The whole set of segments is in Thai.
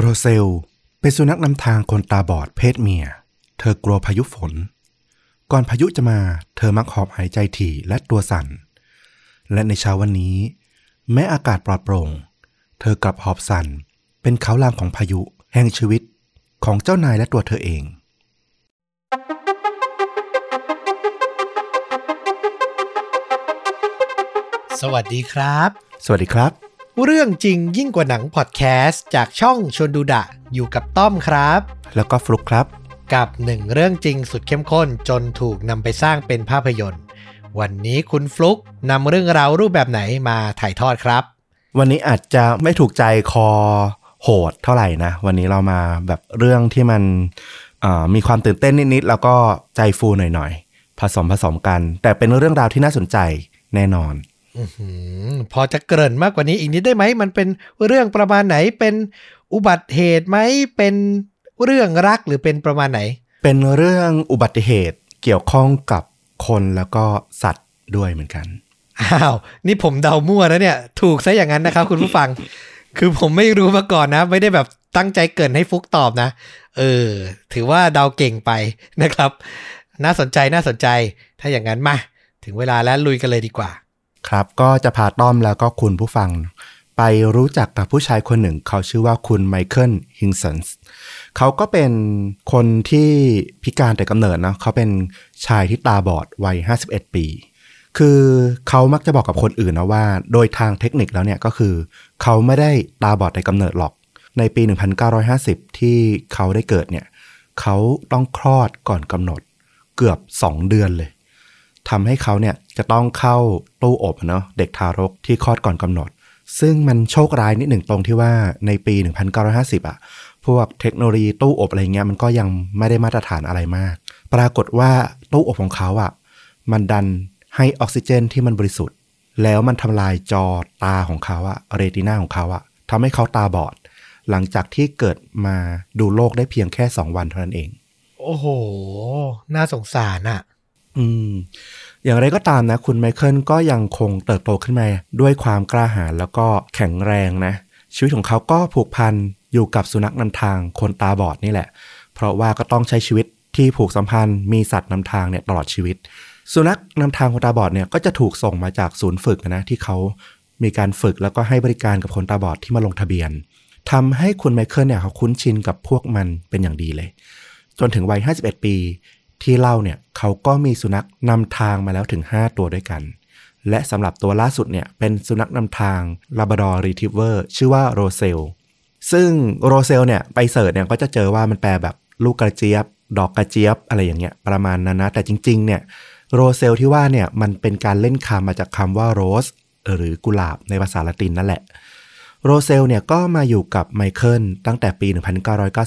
โรเซล เป็นสุนัขนำทางคนตาบอดเพศเมีย เธอกลัวพายุฝน ก่อนพายุจะมา เธอมักหอบหายใจถี่และตัวสั่น และในเช้าวันนี้ แม้อากาศปลอดโปร่ง เธอกลับหอบสั่น เป็นเขาลางของพายุแห่งชีวิตของเจ้านายและตัวเธอเองสวัสดีครับ สวัสดีครับ เรื่องจริงยิ่งกว่าหนังพอดแคสต์จากช่องชวนดูดะ อยู่กับต้อมครับ แล้วก็ฟลุกครับ กับหนึ่งเรื่องจริงสุดเข้มข้นจนถูกนำไปสร้างเป็นภาพยนตร์ วันนี้คุณฟลุกนำเรื่องราวรูปแบบไหนมาถ่ายทอดครับ วันนี้อาจจะไม่ถูกใจคอโหดเท่าไหร่นะ วันนี้เรามาแบบเรื่องที่มันเอ่อมีความตื่นเต้นนิดๆแล้วก็ใจฟูหน่อยๆผสมผสมกัน แต่เป็นเรื่องราวที่น่าสนใจแน่นอนอื้อหือ พอจะเกริ่นมากกว่านี้อีกนิดได้ไหม มันเป็นเรื่องประมาณไหน เป็นอุบัติเหตุไหม เป็นเรื่องรักหรือเป็นประมาณไหน เป็นเรื่องอุบัติเหตุเกี่ยวข้องกับคนแล้วก็สัตว์ด้วยเหมือนกัน อ้าว นี่ผมเดามั่วนะเนี่ย ถูกซะอย่างนั้นนะครับคุณผู้ฟัง คือผมไม่รู้มาก่อนนะ ไม่ได้แบบตั้งใจเกรินให้ฟุกตอบนะ เออ ถือว่าเดาเก่งไปนะครับ น่าสนใจน่าสนใจ ถ้าอย่างนั้นมา ถึงเวลาแล้วลุยกันเลยดีกว่า ครับ ก็จะพาต้อมแล้วก็คุณผู้ฟัง ไปรู้จักกับผู้ชายคนหนึ่ง เขาชื่อว่าคุณไมเคิลฮิงสันส์เขาก็เป็นคนที่พิการแต่กำเนิดนะเขาเป็นชายที่ตาบอดวัย 51 ปี คือเขามักจะบอกกับคนอื่นนะว่า โดยทางเทคนิคแล้วเนี่ยก็คือ เขาไม่ได้ตาบอดแต่กำเนิดหรอก ในปี 1950 ที่เขาได้เกิดเนี่ยเขาต้องคลอดก่อนกำหนดเกือบ 2 เดือนเลย ทำให้เขาเนี่ยจะต้องเข้าตู้อบเนาะเด็กทารกที่คลอดก่อนกำหนด ซึ่งมันโชคร้ายนิดหนึ่งตรงที่ว่าในปี 1950 อะ พวกเทคโนโลยีตู้อบอะไรเงี้ยมันก็ยังไม่ได้มาตรฐานอะไรมาก ปรากฏว่าตู้อบของเขาอะมันดันให้ออกซิเจนที่มันบริสุทธิ์ แล้วมันทำลายจอตาของเขาอะเรตินาของเขาอะทำให้เขาตาบอด หลังจากที่เกิดมาดูโลกได้เพียงแค่ 2 วันเท่านั้นเอง โอ้โห น่าสงสารอะ อืมอย่างไรก็ตามนะ คุณไมเคิลก็ยังคงเติบโตขึ้นมาด้วยความกล้าหาญแล้วก็แข็งแรงนะ ชีวิตของเขาก็ผูกพันอยู่กับสุนัขนำทางคนตาบอดนี่แหละ เพราะว่าก็ต้องใช้ชีวิตที่ผูกสัมพันธ์มีสัตว์นำทางเนี่ยตลอดชีวิต สุนัขนำทางคนตาบอดเนี่ยก็จะถูกส่งมาจากศูนย์ฝึกนะที่เขามีการฝึกแล้วก็ให้บริการกับคนตาบอดที่มาลงทะเบียนทำให้คุณไมเคิลเนี่ยเขาคุ้นชินกับพวกมันเป็นอย่างดีเลย จนถึงวัย 51 ปี ที่เล่าเนี่ยเขาก็มีสุนัขนำทางมาแล้วถึง 5 ตัวด้วยกัน และสำหรับตัวล่าสุดเนี่ยเป็นสุนัขนำทางลาบ r ดอร์รีทิเวอร์ชื่อว่าโรเซลซึ่งโรเซลเนี่ยไป search เนี่ยก็จะเจอว่ามันแปลแบบลูกกระเจี๊ยบ ดอกกระเจี๊ยบอะไรอย่างเงี้ยประมาณนั้นนะ แต่จริงๆเนี่ยโรเซลที่ว่าเนี่ยมันเป็นการเล่นคำมาจากคำว่าโรสหรือกุหลาบในภาษาละตินนั่นแหละ โรเซลเนี่ยก็มาอยู่กับไมเคิลตั้งแต่ปี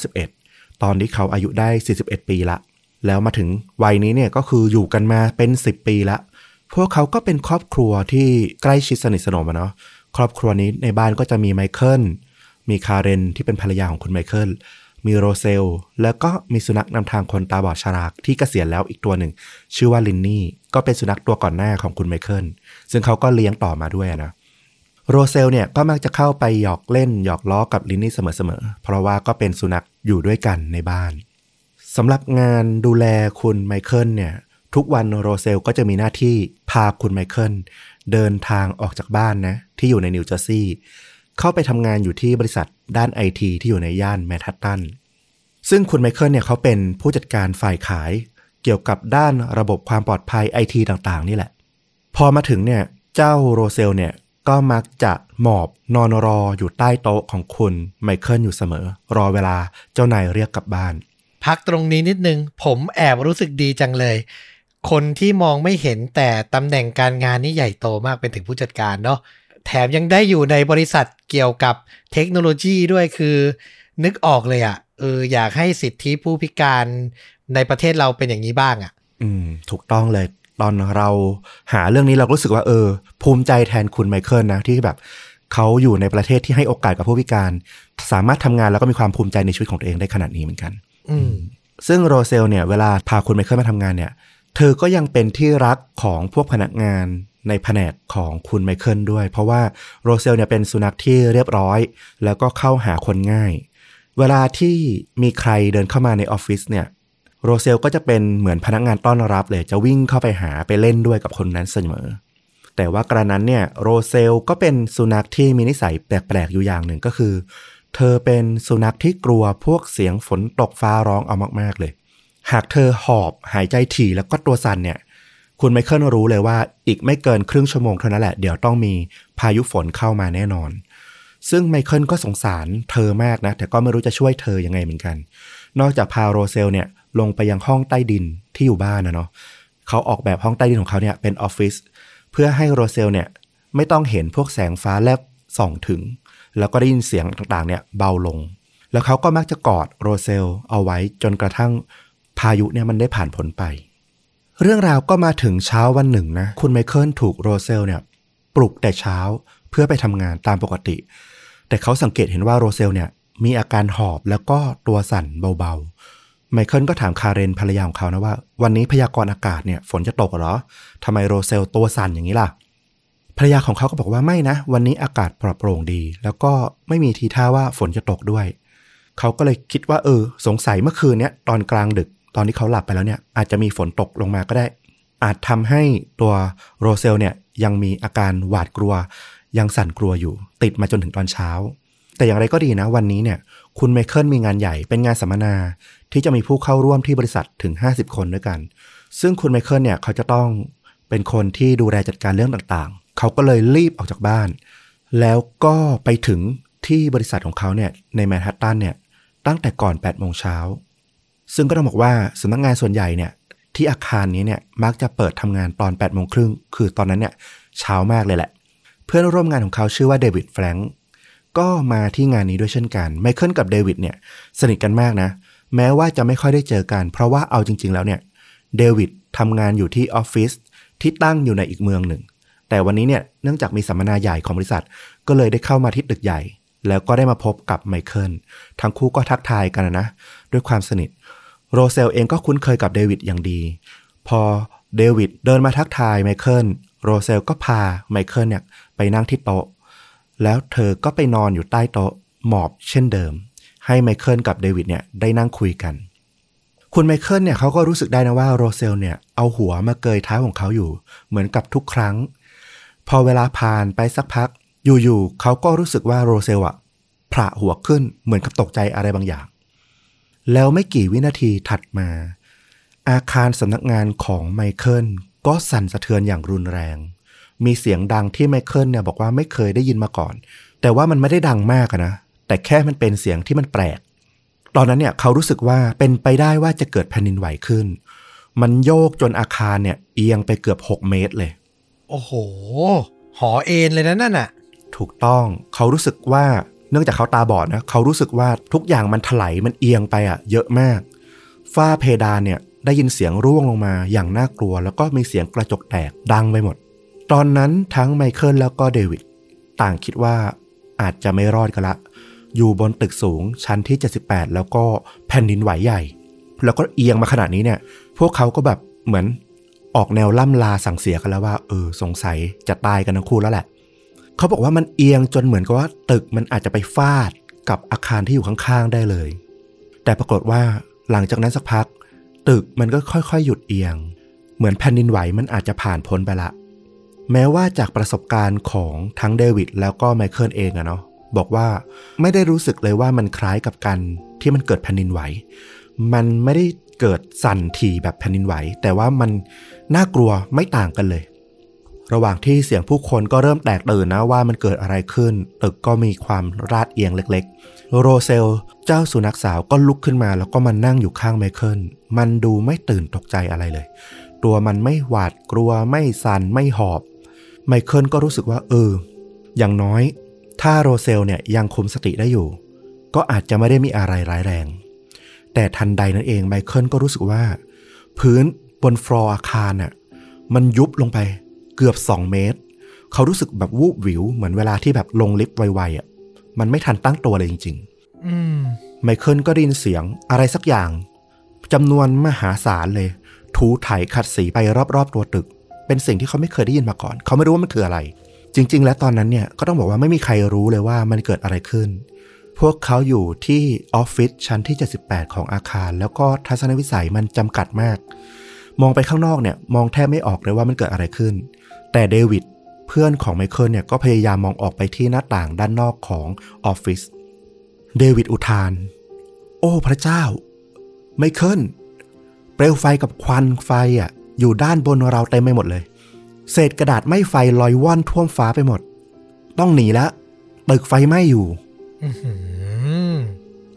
1991 ตอนที่เขาอายุได้ 41 ปีละ แล้วมาถึงวัยนี้เนี่ยก็คืออยู่กันมาเป็น 10 ปีละพวกเขาก็เป็นครอบครัวที่ใกล้ชิดสนิทสนมอะเนาะครอบครัวนี้ในบ้านก็จะมีไมเคิลมีคาเรนที่เป็นภรรยาของคุณไมเคิลมีโรเซล แล้วก็มีสุนัขนำทางคนตาบอดชราที่เกษียณแล้วอีกตัวหนึ่ง ชื่อว่าลินนี่ ก็เป็นสุนัขตัวก่อนหน้าของคุณไมเคิลซึ่งเขาก็เลี้ยงต่อมาด้วยนะโรเซลเนี่ยก็มักจะเข้าไปหยอกเล่นหยอกล้อกับลินนี่เสมอๆเพราะว่าก็เป็นสุนัขอยู่ด้วยกันในบ้าน สำหรับงานดูแลคุณไมเคิลเนี่ย ทุกวันโรเซลก็จะมีหน้าที่พาคุณไมเคิลเดินทางออกจากบ้านนะ ที่อยู่ในนิวเจอร์ซีย์เข้าไปทำงานอยู่ที่บริษัทด้านไอทีที่อยู่ในย่านแมนฮัตตันซึ่งคุณไมเคิลเนี่ยเขาเป็นผู้จัดการฝ่ายขาย เกี่ยวกับด้านระบบความปลอดภัยไอทีต่างๆ นี่แหละ พอมาถึงเนี่ยเจ้าโรเซลเนี่ยก็มักจะหมอบนอนรออยู่ใต้โต๊ะของคุณไมเคิลอยู่เสมอ รอเวลาเจ้านายเรียกกลับบ้าน พักตรงนี้นิดนึง ผมแอบรู้สึกดีจังเลย คนที่มองไม่เห็นแต่ตำแหน่งการงานนี่ใหญ่โตมากเป็นถึงผู้จัดการเนาะแถมยังได้อยู่ในบริษัทเกี่ยวกับเทคโนโลยีด้วยคือ นึกออกเลยอะ่ะเอออยากให้สิทธิผู้พิการในประเทศเราเป็นอย่างนี้บ้างอะ่ะ อืม ถูกต้องเลย ตอนเราหาเรื่องนี้เราก็รู้สึกว่าเออ ภูมิใจแทนคุณไมเคิลนะที่แบบเขาอยู่ในประเทศที่ให้โอกาสกับผู้พิการ สามารถทำงานแล้วก็มีความภูมิใจในชีวิตของตัวเองได้ขนาดนี้เหมือนกัน ซึ่งโรเซลเนี่ยเวลาพาคุณไมเคิลมาทำงานเนี่ย เธอก็ยังเป็นที่รักของพวกพนักงานในแผนกของคุณไมเคิลด้วย เพราะว่าโรเซลเนี่ยเป็นสุนัขที่เรียบร้อย แล้วก็เข้าหาคนง่าย เวลาที่มีใครเดินเข้ามาในออฟฟิศเนี่ยโรเซลก็จะเป็นเหมือนพนักงานต้อนรับเลย จะวิ่งเข้าไปหาไปเล่นด้วยกับคนนั้นเสมอ แต่ว่ากระนั้นเนี่ยโรเซลก็เป็นสุนัขที่มีนิสัยแปลกๆอยู่อย่างหนึ่งก็คือ เธอเป็นสุนัขที่กลัวพวกเสียงฝนตกฟ้าร้องเอามากๆเลย หากเธอหอบหายใจถี่แล้วก็ตัวสั่นเนี่ย คุณไมเคิลรู้เลยว่าอีกไม่เกินครึ่งชั่วโมงเท่านั้นแหละ เดี๋ยวต้องมีพายุฝนเข้ามาแน่นอน ซึ่งไมเคิลก็สงสารเธอมากนะ แต่ก็ไม่รู้จะช่วยเธอยังไงเหมือนกัน นอกจากพาโรเซลเนี่ยลงไปยังห้องใต้ดินที่อยู่บ้านนะเนาะเขาออกแบบห้องใต้ดินของเขาเนี่ยเป็นออฟฟิศเพื่อให้โรเซลเนี่ยไม่ต้องเห็นพวกแสงฟ้าแลบส่องถึง แล้วก็ได้ยินเสียงต่างๆเนี่ยเบาลง แล้วเขาก็มักจะกอดโรเซลเอาไว้จนกระทั่งพายุเนี่ยมันได้ผ่านพ้นไป เรื่องราวก็มาถึงเช้าวันหนึ่งนะ คุณไมเคิลถูกโรเซลเนี่ยปลุกแต่เช้าเพื่อไปทำงานตามปกติ แต่เขาสังเกตเห็นว่าโรเซลเนี่ยมีอาการหอบแล้วก็ตัวสั่นเบาๆ ไมเคิลก็ถามคาเรนภรรยาของเขานะว่า วันนี้พยากรณ์อากาศเนี่ยฝนจะตกเหรอทำไมโรเซลตัวสั่นอย่างนี้ล่ะ ภรรยาของเขาก็บอกว่าไม่นะ วันนี้อากาศปลอดโปร่งดี แล้วก็ไม่มีทีท่าว่าฝนจะตกด้วย เขาก็เลยคิดว่าเออ สงสัยเมื่อคืนเนี้ยตอนกลางดึกตอนที่เขาหลับไปแล้วเนี่ย อาจจะมีฝนตกลงมาก็ได้ อาจทำให้ตัวโรเซลเนี่ยยังมีอาการหวาดกลัว ยังสั่นกลัวอยู่ ติดมาจนถึงตอนเช้า แต่อย่างไรก็ดีนะ วันนี้เนี่ย คุณไมเคิลมีงานใหญ่เป็นงานสัมมนาที่จะมีผู้เข้าร่วมที่บริษัทถึง 50 คนด้วยกัน ซึ่งคุณไมเคิลเนี่ยเขาจะต้องเป็นคนที่ดูแลจัดการเรื่องต่างๆ เขาก็เลยรีบออกจากบ้าน แล้วก็ไปถึงที่บริษัทของเขาเนี่ยในแมนฮัตตันเนี่ยตั้งแต่ก่อน8โมงเช้า ซึ่งก็ต้องบอกว่าสำนักงงานส่วนใหญ่เนี่ยที่อาคารนี้เนี่ยมักจะเปิดทำงานตอน8โมงครึ่งคือตอนนั้นเนี่ยเช้ามากเลยแหละ เพื่อนร่วมงานของเขาชื่อว่าเดวิดแฟรงก์ก็มาที่งานนี้ด้วยเช่นกันไมเคิลกับเดวิดเนี่ยสนิทกันมากนะ แม้ว่าจะไม่ค่อยได้เจอกัน เพราะว่าเอาจริง ๆ แล้วเนี่ยเดวิดทำงานอยู่ที่ออฟฟิศที่ตั้งอยู่ในอีกเมืองหนึ่ง แต่วันนี้เนี่ยเนื่องจากมีสัมมนาใหญ่ของบริษัท ก็เลยได้เข้ามาที่ตึกใหญ่ แล้วก็ได้มาพบกับไมเคิลทั้งคู่ก็ทักทายกันนะ ด้วยความสนิท โรเซลเองก็คุ้นเคยกับเดวิดอย่างดี พอเดวิดเดินมาทักทายไมเคิลโรเซลก็พาไมเคิลเนี่ยไปนั่งที่โต๊ะ แล้วเธอก็ไปนอนอยู่ใต้โต๊ะหมอบเช่นเดิม ให้ไมเคิลกับเดวิดเนี่ยได้นั่งคุยกัน คุณไมเคิลเนี่ยเขาก็รู้สึกได้นะว่าโรเซลเนี่ยเอาหัวมาเกยเท้าของเขาอยู่ เหมือนกับทุกครั้ง พอเวลาผ่านไปสักพัก อยู่ๆเขาก็รู้สึกว่าโรเซลอะผละหัวขึ้นเหมือนกับตกใจอะไรบางอย่าง แล้วไม่กี่วินาทีถัดมา อาคารสำนักงานของไมเคิลก็สั่นสะเทือนอย่างรุนแรง มีเสียงดังที่ไมเคิลเนี่ยบอกว่าไม่เคยได้ยินมาก่อน แต่ว่ามันไม่ได้ดังมากนะ แต่แค่มันเป็นเสียงที่มันแปลก ตอนนั้นเนี่ยเขารู้สึกว่าเป็นไปได้ว่าจะเกิดแผ่นดินไหวขึ้น มันโยกจนอาคารเนี่ยเอียงไปเกือบ 6 เมตรเลย โอ้โห หอเอนเลยนะนั่นน่ะ ถูกต้องเขารู้สึกว่าเนื่องจากเขาตาบอดนะเขารู้สึกว่าทุกอย่างมันไถลมันเอียงไปอะเยอะมาก ฝ้าเพดานเนี่ยได้ยินเสียงร่วงลงมาอย่างน่ากลัว แล้วก็มีเสียงกระจกแตกดังไปหมด ตอนนั้นทั้งไมเคิลแล้วก็เดวิดต่างคิดว่าอาจจะไม่รอดกันละ อยู่บนตึกสูงชั้นที่ 78 แล้วก็แผ่นดินไหวใหญ่ แล้วก็เอียงมาขนาดนี้เนี่ย พวกเขาก็แบบเหมือน ออกแนวล่ำลาสั่งเสียกันแล้วว่าเออสงสัยจะตายกันทั้งคู่แล้วแหละ เขาบอกว่ามันเอียงจนเหมือนกับว่า ตึกมันอาจจะไปฟาดกับอาคารที่อยู่ข้างๆได้เลย แต่ปรากฏว่าหลังจากนั้นสักพัก ตึกมันก็ค่อยๆ หยุดเอียง เหมือนแผ่นดินไหวมันอาจจะผ่านพ้นไปละ แม้ว่าจากประสบการณ์ของทั้งเดวิดแล้วก็ไมเคิลเองอะเนาะบอกว่าไม่ได้รู้สึกเลยว่ามันคล้ายกับกันที่มันเกิดแผ่นดินไหว มันไม่ได้ เกิดสั่นถี่แบบแผ่นดินไหว แต่ว่ามันน่ากลัวไม่ต่างกันเลย ระหว่างที่เสียงผู้คนก็เริ่มแตกตื่นนะว่ามันเกิดอะไรขึ้น ตึกก็มีความลาดเอียงเล็กๆ โรเซล เจ้าสุนัขสาวก็ลุกขึ้นมา แล้วก็มานั่งอยู่ข้างไมเคิลมันดูไม่ตื่นตกใจอะไรเลย ตัวมันไม่หวาดกลัวไม่สั่นไม่หอบ ไมเคิลก็รู้สึกว่าเออ อย่างน้อย ถ้าโรเซลเนี่ยยังคุมสติได้อยู่ ก็อาจจะไม่ได้มีอะไรร้ายแรง แต่ทันใดนั้นเองไมเคิลก็รู้สึกว่า พื้นบนฟลอร์อาคารน่ะมันยุบลงไปเกือบ 2 เมตร เขารู้สึกแบบวูบวิว เหมือนเวลาที่แบบลงลิฟต์ไวๆอะมันไม่ทันตั้งตัวเลยจริงอืมๆไมเคิลก็ได้ยินเสียงอะไรสักอย่างจำนวนมหาศาลเลย ถูไถขัดสีไปรอบๆตัวตึก เป็นสิ่งที่เขาไม่เคยได้ยินมาก่อน เขาไม่รู้ว่ามันคืออะไร จริง ๆ แล้วตอนนั้นเนี่ยก็ต้องบอกว่าไม่มีใครรู้เลยว่ามันเกิดอะไรขึ้น พวกเขาอยู่ที่ออฟฟิศชั้นที่ 78 ของอาคาร แล้วก็ทัศนวิสัยมันจำกัดมาก มองไปข้างนอกเนี่ย มองแทบไม่ออกเลยว่ามันเกิดอะไรขึ้น แต่เดวิดเพื่อนของไมเคิลเนี่ยก็พยายามมองออกไปที่หน้าต่างด้านนอกของออฟฟิศเดวิดอุทาน โอ้พระเจ้า ไมเคิลเปลวไฟกับควันไฟอะอยู่ด้านบนเราเต็มไปหมดเลย เศษกระดาษไหม้ไฟลอยว่อนท่วมฟ้าไปหมด ต้องหนีแล้วตึกไฟไหม้อยู่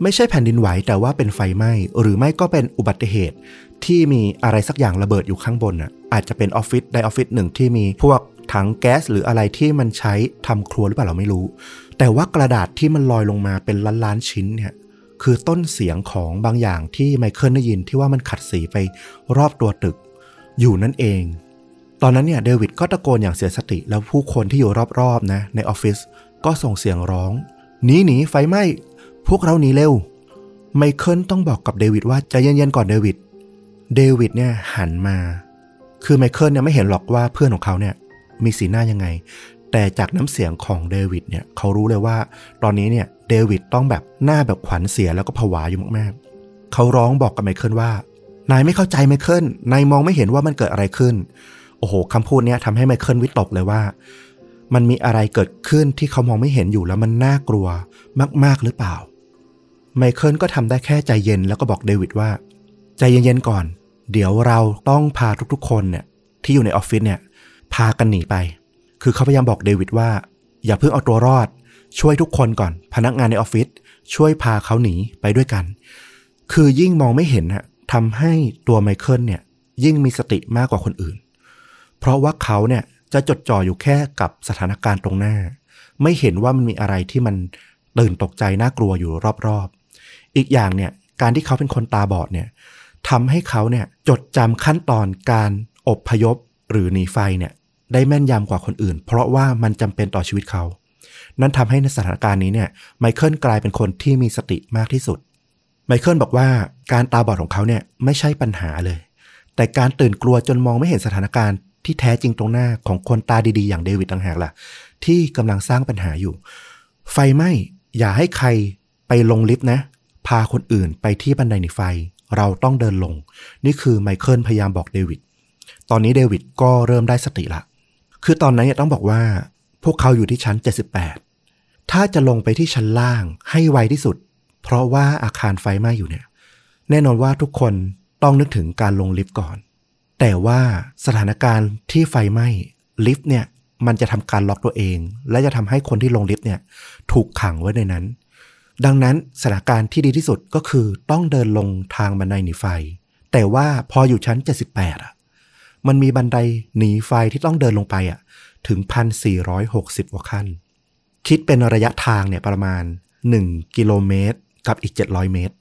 ไม่ใช่แผ่นดินไหวแต่ว่าเป็นไฟไหม้ หรือไม่ก็เป็นอุบัติเหตุ ที่มีอะไรสักอย่างระเบิดอยู่ข้างบนน่ะ อาจจะเป็นออฟฟิศใดออฟฟิศหนึ่งที่มีพวกถังแก๊สหรืออะไรที่มันใช้ทำครัวหรือเปล่าเราไม่รู้ แต่ว่ากระดาษที่มันลอยลงมาเป็นล้านล้านชิ้นเนี่ยคือต้นเสียงของบางอย่างที่ไมเคิลได้ยินที่ว่ามันขัดสีไปรอบตัวตึก อยู่นั่นเอง ตอนนั้นเนี่ยเดวิดก็ตะโกนอย่างเสียสติแล้วผู้คนที่อยู่รอบๆนะในออฟฟิศก็ส่งเสียงร้อง หนีหนีไฟไหม้ พวกเราหนีเร็ว ไมเคิลต้องบอกกับเดวิดว่าใจเย็นๆก่อนเดวิด เดวิดเนี่ยหันมา คือไมเคิลเนี่ยไม่เห็นหรอกว่าเพื่อนของเขาเนี่ยมีสีหน้ายังไง แต่จากน้ำเสียงของเดวิดเนี่ยเขารู้เลยว่า ตอนนี้เนี่ยเดวิดต้องแบบหน้าแบบขวัญเสียแล้วก็ผวาอยู่มากๆ เขาร้องบอกกับไมเคิลว่า นายไม่เข้าใจไมเคิล นายมองไม่เห็นว่ามันเกิดอะไรขึ้น โอ้โหคำพูดเนี้ยทำให้ไมเคิลวิตกเลยว่า มันมีอะไรเกิดขึ้นที่เขามองไม่เห็นอยู่แล้วมันน่ากลัวมาก ๆ หรือเปล่า ไมเคิลก็ทำได้แค่ใจเย็นแล้วก็บอกเดวิดว่า ใจเย็น ๆ ก่อน เดี๋ยวเราต้องพาทุกๆ คนเนี่ยที่อยู่ในออฟฟิศเนี่ยพากันหนีไป คือเขาพยายามบอกเดวิดว่า อย่าเพิ่งเอาตัวรอด ช่วยทุกคนก่อน พนักงานในออฟฟิศช่วยพาเขาหนีไปด้วยกัน คือยิ่งมองไม่เห็นฮะทำให้ตัวไมเคิลเนี่ยยิ่งมีสติมากกว่าคนอื่น เพราะว่าเขาเนี่ย จะจดจ่ออยู่แค่กับสถานการณ์ตรงหน้า ไม่เห็นว่ามันมีอะไรที่มันตื่นตกใจน่ากลัวอยู่รอบๆ อีกอย่างเนี่ยการที่เขาเป็นคนตาบอดเนี่ยทำให้เขาเนี่ยจดจำขั้นตอนการอบพยพหรือหนีไฟเนี่ยได้แม่นยำกว่าคนอื่น เพราะว่ามันจำเป็นต่อชีวิตเขา นั่นทำให้ในสถานการณ์นี้เนี่ยไมเคิลกลายเป็นคนที่มีสติมากที่สุด ไมเคิลบอกว่าการตาบอดของเขาเนี่ยไม่ใช่ปัญหาเลย แต่การตื่นกลัวจนมองไม่เห็นสถานการณ์ ที่แท้จริงตรงหน้าของคนตาดีๆ อย่างเดวิดต่างหากล่ะ ที่กำลังสร้างปัญหาอยู่ ไฟไหม้อย่าให้ใครไปลงลิฟต์นะ พาคนอื่นไปที่บันไดหนีไฟ เราต้องเดินลง นี่คือไมเคิลพยายามบอกเดวิดตอนนี้เดวิดก็เริ่มได้สติละ คือตอนนั้นต้องบอกว่า พวกเขาอยู่ที่ชั้น 78 ถ้าจะลงไปที่ชั้นล่างให้ไวที่สุด เพราะว่าอาคารไฟไหม้อยู่เนี่ย แน่นอนว่าทุกคนต้องนึกถึงการลงลิฟต์ก่อน แต่ว่าสถานการณ์ที่ไฟไหม้ลิฟต์เนี่ยมันจะทำการล็อกตัวเอง และจะทำให้คนที่ลงลิฟต์เนี่ยถูกขังไว้ในนั้น ดังนั้นสถานการณ์ที่ดีที่สุดก็คือต้องเดินลงทางบันไดหนีไฟ แต่ว่าพออยู่ชั้น 78อะมันมีบันไดหนีไฟที่ต้องเดินลงไปอะถึง 1,460กว่าขั้น คิดเป็นระยะทางเนี่ยประมาณ 1 กิโลเมตร กับอีก 700 เมตร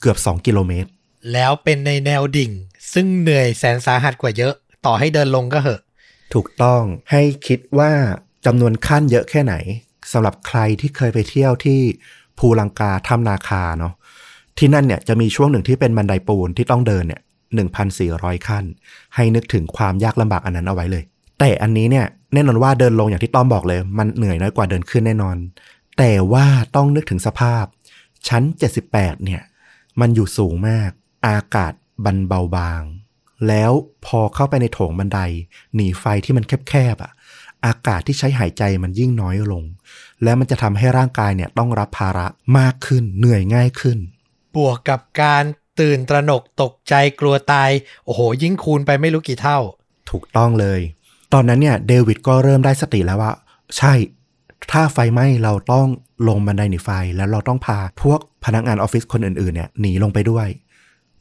เกือบ 2 กิโลเมตร แล้วเป็นในแนวดิ่ง ซึ่งเหนื่อยแสนสาหัสกว่าเยอะ ต่อให้เดินลงก็เหอะ ถูกต้องให้คิดว่าจำนวนขั้นเยอะแค่ไหนสำหรับใครที่เคยไปเที่ยวที่ภูลังกาถ้ำนาคาเนาะที่นั่นเนี่ยจะมีช่วงหนึ่งที่เป็นบันไดปูนที่ต้องเดินเนี่ย1,400 ขั้น ให้นึกถึงความยากลำบากอันนั้นเอาไว้เลย แต่อันนี้เนี่ยแน่นอนว่าเดินลงอย่างที่ต้อมบอกเลย มันเหนื่อยน้อยกว่าเดินขึ้นแน่นอน แต่ว่าต้องนึกถึงสภาพ ชั้น 78 เนี่ย มันอยู่สูงมาก อากาศบันเบาบาง แล้วพอเข้าไปในโถงบันได หนีไฟที่มันแคบๆอะ อากาศที่ใช้หายใจมันยิ่งน้อยลง และมันจะทำให้ร่างกายเนี่ยต้องรับภาระมากขึ้นเหนื่อยง่ายขึ้น บวกกับการตื่นตระหนกตกใจกลัวตาย โอ้โห ยิ่งคูณไปไม่รู้กี่เท่า ถูกต้องเลย ตอนนั้นเนี่ยเดวิดก็เริ่มได้สติแล้วว่า ใช่ ถ้าไฟไหม้เราต้องลงบันไดหนีไฟ แล้วเราต้องพาพวกพนักงานออฟฟิศคนอื่นๆเนี่ยหนีลงไปด้วย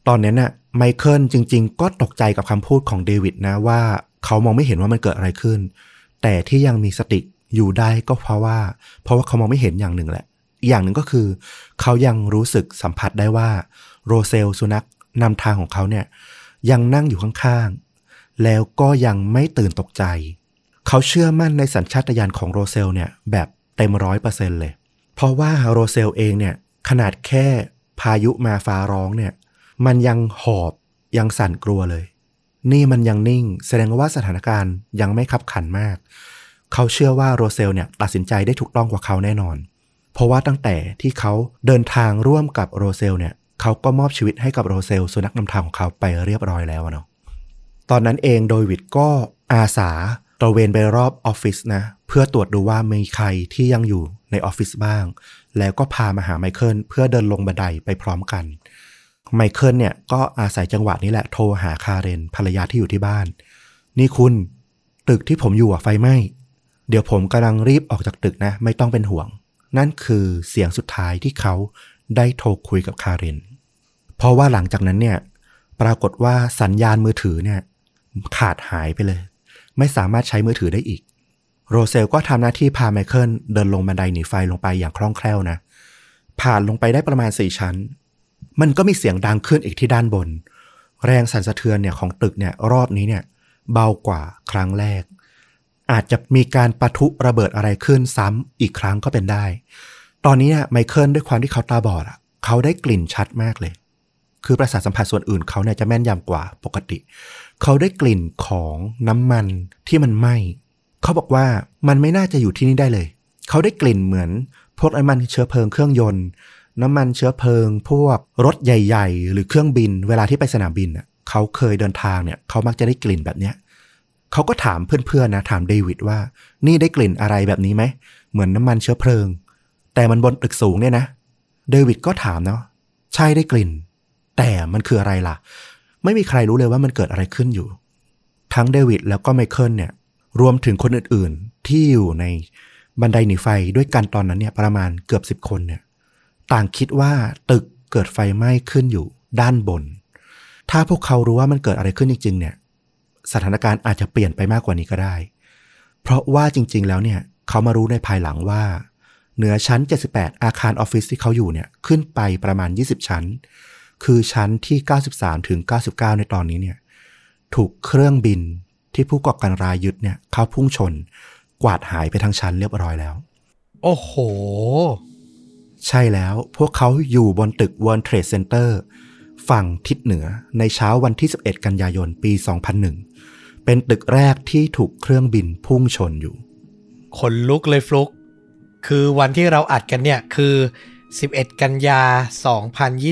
ตอนนั้นน่ะไมเคิลจริง ๆ ก็ตกใจกับคำพูดของเดวิดนะว่าเขามองไม่เห็นว่ามันเกิดอะไรขึ้น แต่ที่ยังมีสติอยู่ได้ก็เพราะว่า เพราะว่าเขามองไม่เห็นอย่างหนึ่งแหละ อีกอย่างหนึ่งก็คือ เขายังรู้สึกสัมผัสได้ว่าโรเซลสุนัขนำทางของเขาเนี่ยยังนั่งอยู่ข้างๆ แล้วก็ยังไม่ตื่นตกใจ เขาเชื่อมั่นในสัญชาตญาณของโรเซลเนี่ยแบบเต็มร้อยเปอร์เซ็นเลย เพราะว่าโรเซลเองเนี่ยขนาดแค่พายุมาฟ้าร้องเนี่ย มันยังหอบยังสั่นกลัวเลย นี่มันยังนิ่ง แสดงว่าสถานการณ์ยังไม่คับขันมาก เขาเชื่อว่าโรเซลเนี่ยตัดสินใจได้ถูกต้องกว่าเขาแน่นอน เพราะว่าตั้งแต่ที่เขาเดินทางร่วมกับโรเซลเนี่ยเขาก็มอบชีวิตให้กับโรเซลสุนัขนำทางของเขาไปเรียบร้อยแล้วเนาะตอนนั้นเองเดวิดก็อาสาตระเวนไปรอบออฟฟิศนะ เพื่อตรวจดูว่ามีใครที่ยังอยู่ในออฟฟิศบ้าง แล้วก็พามาหาไมเคิลเพื่อเดินลงบันไดไปพร้อมกัน ไมเคิลเนี่ยก็อาศัยจังหวะนี้แหละโทรหาคาเรนภรรยาที่อยู่ที่บ้าน นี่คุณตึกที่ผมอยู่อะไฟไหม้ เดี๋ยวผมกำลังรีบออกจากตึกนะ ไม่ต้องเป็นห่วง นั่นคือเสียงสุดท้ายที่เขาได้โทรคุยกับคาเรน เพราะว่าหลังจากนั้นเนี่ยปรากฏว่าสัญญาณมือถือเนี่ยขาดหายไปเลย ไม่สามารถใช้มือถือได้อีก โรเซลก็ทำหน้าที่พาไมเคิลเดินลงบันไดหนีไฟลงไปอย่างคล่องแคล่วนะ ผ่านลงไปได้ประมาณสี่ชั้น มันก็มีเสียงดังขึ้นอีกที่ด้านบน แรงสั่นสะเทือนเนี่ยของตึกเนี่ยรอบนี้เนี่ยเบากว่าครั้งแรก อาจจะมีการปะทุระเบิดอะไรขึ้นซ้ำอีกครั้งก็เป็นได้ ตอนนี้เนี่ยไมเคิลด้วยความที่เขาตาบอดอะเขาได้กลิ่นชัดมากเลย คือประสาทสัมผัสส่วนอื่นเขาเนี่ยจะแม่นยำกว่าปกติ เขาได้กลิ่นของน้ำมันที่มันไหม้เขาบอกว่ามันไม่น่าจะอยู่ที่นี่ได้เลย เขาได้กลิ่นเหมือนพวกน้ำมันเชื้อเพลิงเครื่องยนต์ น้ำมันเชื้อเพลิง พวกรถใหญ่ ๆ หรือเครื่องบิน เวลาที่ไปสนามบินอะเขาเคยเดินทางเนี่ยเขามักจะได้กลิ่นแบบเนี้ยเขาก็ถามเพื่อนๆนะถามเดวิดว่า นี่ได้กลิ่นอะไรแบบนี้ไหมเหมือนน้ำมันเชื้อเพลิง แต่มันบนตึกสูงเนี่ยนะ เดวิดก็ถามเนาะใช่ได้กลิ่น แต่มันคืออะไรล่ะ ไม่มีใครรู้เลยว่ามันเกิดอะไรขึ้นอยู่ ทั้งเดวิดแล้วก็ไมเคิลเนี่ย รวมถึงคนอื่นๆ ที่อยู่ในบันไดหนีไฟด้วยกันตอนนั้นเนี่ยประมาณเกือบสิบคนเนี่ย ต่างคิดว่าตึกเกิดไฟไหม้ขึ้นอยู่ด้านบน ถ้าพวกเขารู้ว่ามันเกิดอะไรขึ้นจริง ๆ เนี่ย สถานการณ์อาจจะเปลี่ยนไปมากกว่านี้ก็ได้ เพราะว่าจริง ๆ แล้วเนี่ย เขามารู้ในภายหลังว่า เหนือชั้น 78 อาคารออฟฟิศที่เขาอยู่เนี่ยขึ้นไปประมาณ 20 ชั้น คือชั้นที่ 93 ถึง 99 ในตอนนี้เนี่ย ถูกเครื่องบินที่ผู้ก่อการร้ายยึดเนี่ย เขาพุ่งชน กวาดหายไปทั้งชั้นเรียบร้อยแล้ว โอ้โห ใช่แล้วพวกเขาอยู่บนตึก World Trade Center ฝั่งทิศเหนือในเช้าวันที่ 11 กันยายนปี 2001 เป็นตึกแรกที่ถูกเครื่องบินพุ่งชนอยู่ขนลุกเลยฟลุก คือวันที่เราอัดกันเนี่ยคือ 11 กันยา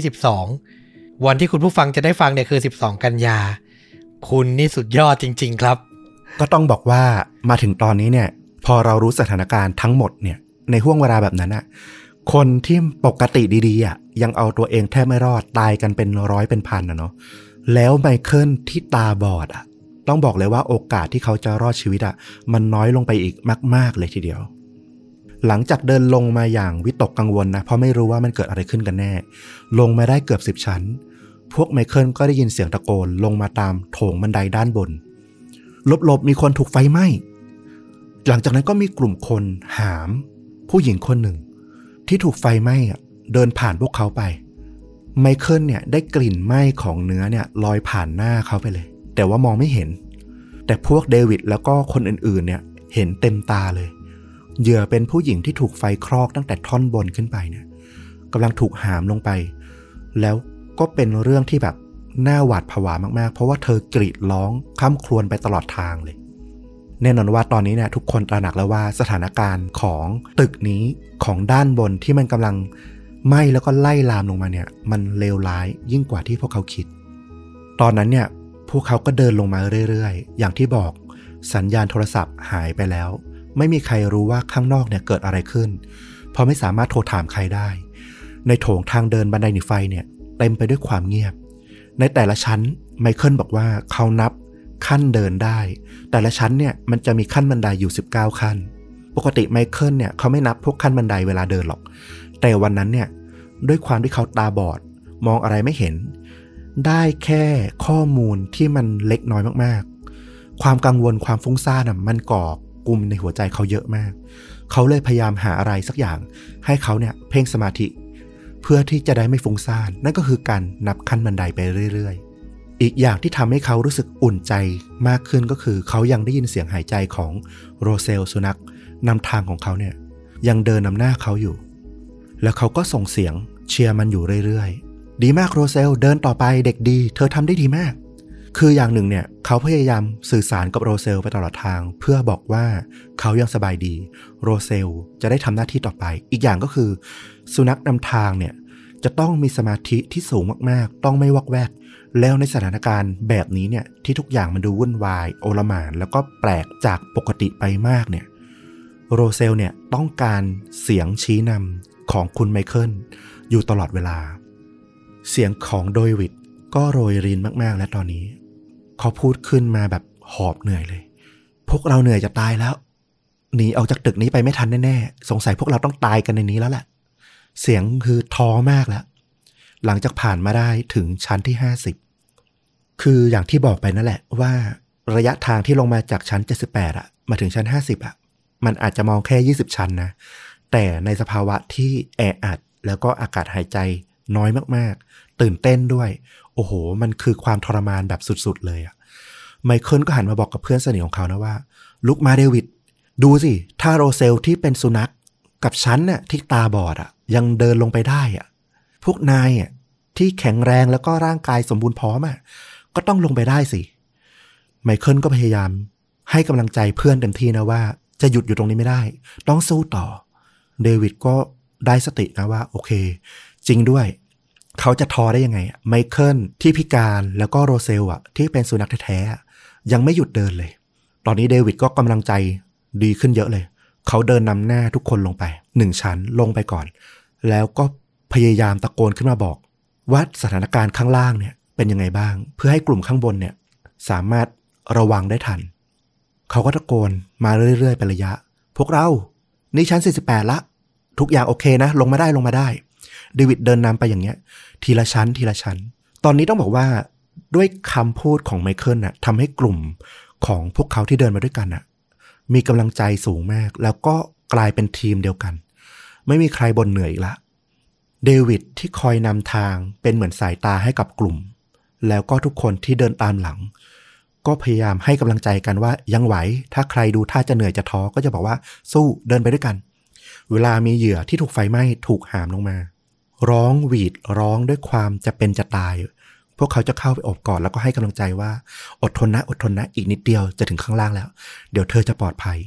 2022 วันที่คุณผู้ฟังจะได้ฟังเนี่ยคือ 12 กันยา คุณนี่สุดยอดจริง ๆ ครับ ก็ต้องบอกว่ามาถึงตอนนี้เนี่ย พอเรารู้สถานการณ์ทั้งหมดเนี่ย ในห่วงเวลาแบบนั้นอะ คนที่ปกติดีๆอะยังเอาตัวเองแทบไม่รอดตายกันเป็นร้อยเป็นพันนะเนาะแล้วไมเคิลที่ตาบอดอะ ต้องบอกเลยว่าโอกาสที่เขาจะรอดชีวิตอะ มันน้อยลงไปอีกมาก ๆ เลยทีเดียว หลังจากเดินลงมาอย่างวิตกกังวลนะเพราะไม่รู้ว่ามันเกิดอะไรขึ้นกันแน่ ลงมาได้เกือบสิบชั้น พวกไมเคิลก็ได้ยินเสียงตะโกนลงมาตามโถงบันไดด้านบนหลบๆมีคนถูกไฟไหม้หลังจากนั้นก็มีกลุ่มคนหาม ผู้หญิงคนหนึ่ง ที่ถูกไฟไหม้อะเดินผ่านพวกเขาไปไมเคิลเนี่ยได้กลิ่นไหม้ของเนื้อเนี่ยลอยผ่านหน้าเขาไปเลย แต่ว่ามองไม่เห็น แต่พวกเดวิดแล้วก็คนอื่นๆเนี่ยเห็นเต็มตาเลย เหยื่อเป็นผู้หญิงที่ถูกไฟคลอกตั้งแต่ท่อนบนขึ้นไปเนี่ยกำลังถูกหามลงไป แล้วก็เป็นเรื่องที่แบบน่าหวาดผวามากๆ เพราะว่าเธอกรีดร้องข้ามครวญไปตลอดทางเลย แน่นอนว่าตอนนี้เนี่ยทุกคนตระหนักแล้วว่าสถานการณ์ของตึกนี้ของด้านบนที่มันกำลังไหม้แล้วก็ไล่ลามลงมาเนี่ย มันเลวร้ายยิ่งกว่าที่พวกเขาคิด ตอนนั้นเนี่ยพวกเขาก็เดินลงมาเรื่อยๆ อย่างที่บอกสัญญาณโทรศัพท์หายไปแล้ว ไม่มีใครรู้ว่าข้างนอกเนี่ยเกิดอะไรขึ้น เพราะไม่สามารถโทรถามใครได้ ในโถงทางเดินบันไดหนีไฟเนี่ยเต็มไปด้วยความเงียบ ในแต่ละชั้นไมเคิลบอกว่าเขานับ ขั้นเดินได้ แต่ละชั้นเนี่ยมันจะมีขั้นบันไดอยู่ 19 ขั้น ปกติไมเคิลเนี่ยเขาไม่นับพวกขั้นบันไดเวลาเดินหรอก แต่วันนั้นเนี่ยด้วยความที่เขาตาบอด มองอะไรไม่เห็น ได้แค่ข้อมูลที่มันเล็กน้อยมากๆ ความกังวลความฟุ้งซ่านน่ะมันก่อกลุ่มในหัวใจเขาเยอะมาก เขาเลยพยายามหาอะไรสักอย่าง ให้เขาเนี่ยเพ่งสมาธิ เพื่อที่จะได้ไม่ฟุ้งซ่านนั่นก็คือการนับขั้นบันไดไปเรื่อยๆ อีกอย่างที่ทำให้เขารู้สึกอุ่นใจมากขึ้นก็คือ เขายังได้ยินเสียงหายใจของโรเซลสุนัขนำทางของเขาเนี่ยยังเดินนำหน้าเขาอยู่ แล้วเขาก็ส่งเสียงเชียร์มันอยู่เรื่อยๆ ดีมากโรเซลเดินต่อไปเด็กดี เธอทำได้ดีมาก คืออย่างหนึ่งเนี่ยเขาพยายามสื่อสารกับโรเซลไปตลอดทาง เพื่อบอกว่าเขายังสบายดี โรเซลจะได้ทำหน้าที่ต่อไป อีกอย่างก็คือ สุนัขนำทางเนี่ยจะต้องมีสมาธิที่สูงมากๆ ต้องไม่วอกแวก แล้วในสถานการณ์แบบนี้เนี่ยที่ทุกอย่างมันดูวุ่นวาย โอลหมาน แล้วก็แปลกจากปกติไปมากเนี่ยโรเซลเนี่ยต้องการเสียงชี้นำของคุณไมเคิลอยู่ตลอดเวลา เสียงของโดยวิดก็โรยรินมากๆ และตอนนี้ เขาพูดขึ้นมาแบบหอบเหนื่อยเลย พวกเราเหนื่อยจะตายแล้วหนีออกจากตึกนี้ไปไม่ทันแน่ๆ สงสัยพวกเราต้องตายกันในนี้แล้วแหละ เสียงคือท้อมากแล้ว หลังจากผ่านมาได้ถึงชั้นที่50 คืออย่างที่บอกไปนั่นแหละว่าระยะทางที่ลงมาจากชั้น 78อะมาถึงชั้น 50อะมันอาจจะมองแค่ 20 ชั้นนะ แต่ในสภาวะที่แออัด แล้วก็อากาศหายใจน้อยมากๆ ตื่นเต้นด้วย โอ้โห มันคือความทรมานแบบสุดๆ เลยอะไมเคิลก็หันมาบอกกับเพื่อนสนิทของเขานะว่า ลุกมาเดวิด ดูสิ ถ้าโรเซลที่เป็นสุนัขกับฉันน่ะที่ตาบอดอะยังเดินลงไปได้อะพวกนายอะที่แข็งแรงแล้วก็ร่างกายสมบูรณ์พร้อมอะ ก็ต้องลงไปได้สิไมเคิลก็พยายาม ให้กำลังใจเพื่อนเต็มที่นะว่า จะหยุดอยู่ตรงนี้ไม่ได้ ต้องสู้ต่อ เดวิดก็ได้สตินะว่า โอเค จริงด้วย เขาจะท้อได้ยังไงไมเคิลที่พิการแล้วก็โรเซลอะที่เป็นสุนัขแท้ๆยังไม่หยุดเดินเลย ตอนนี้เดวิดก็กำลังใจดีขึ้นเยอะเลย เขาเดินนำหน้าทุกคนลงไปหนึ่งชั้นลงไปก่อน แล้วก็พยายามตะโกนขึ้นมาบอกว่าสถานการณ์ข้างล่างเนี่ย เป็นยังไงบ้าง เพื่อให้กลุ่มข้างบนเนี่ยสามารถระวังได้ทัน เขาก็ตะโกนมาเรื่อยๆเป็นระยะ พวกเรา นี่ชั้น 48 ละ ทุกอย่างโอเคนะ ลงมาได้ลงมาได้เดวิดเดินนำไปอย่างเงี้ย ทีละชั้นทีละชั้น ตอนนี้ต้องบอกว่าด้วยคำพูดของไมเคิลน่ะทำให้กลุ่มของพวกเขาที่เดินมาด้วยกันน่ะ มีกำลังใจสูงมาก แล้วก็กลายเป็นทีมเดียวกัน ไม่มีใครบ่นเหนื่อยอีกละเดวิดที่คอยนำทางเป็นเหมือนสายตาให้กับกลุ่ม แล้วก็ทุกคนที่เดินตามหลัง ก็พยายามให้กำลังใจกันว่ายังไหว ถ้าใครดูท่าจะเหนื่อยจะท้อก็จะบอกว่าสู้เดินไปด้วยกัน เวลามีเหยื่อที่ถูกไฟไหม้ถูกหามลงมา ร้องหวีดร้องด้วยความจะเป็นจะตาย พวกเขาจะเข้าไปอบกอดแล้วก็ให้กำลังใจว่าอดทนนะอดทนนะอีกนิดเดียวจะถึงข้างล่างแล้ว เดี๋ยวเธอจะปลอดภัย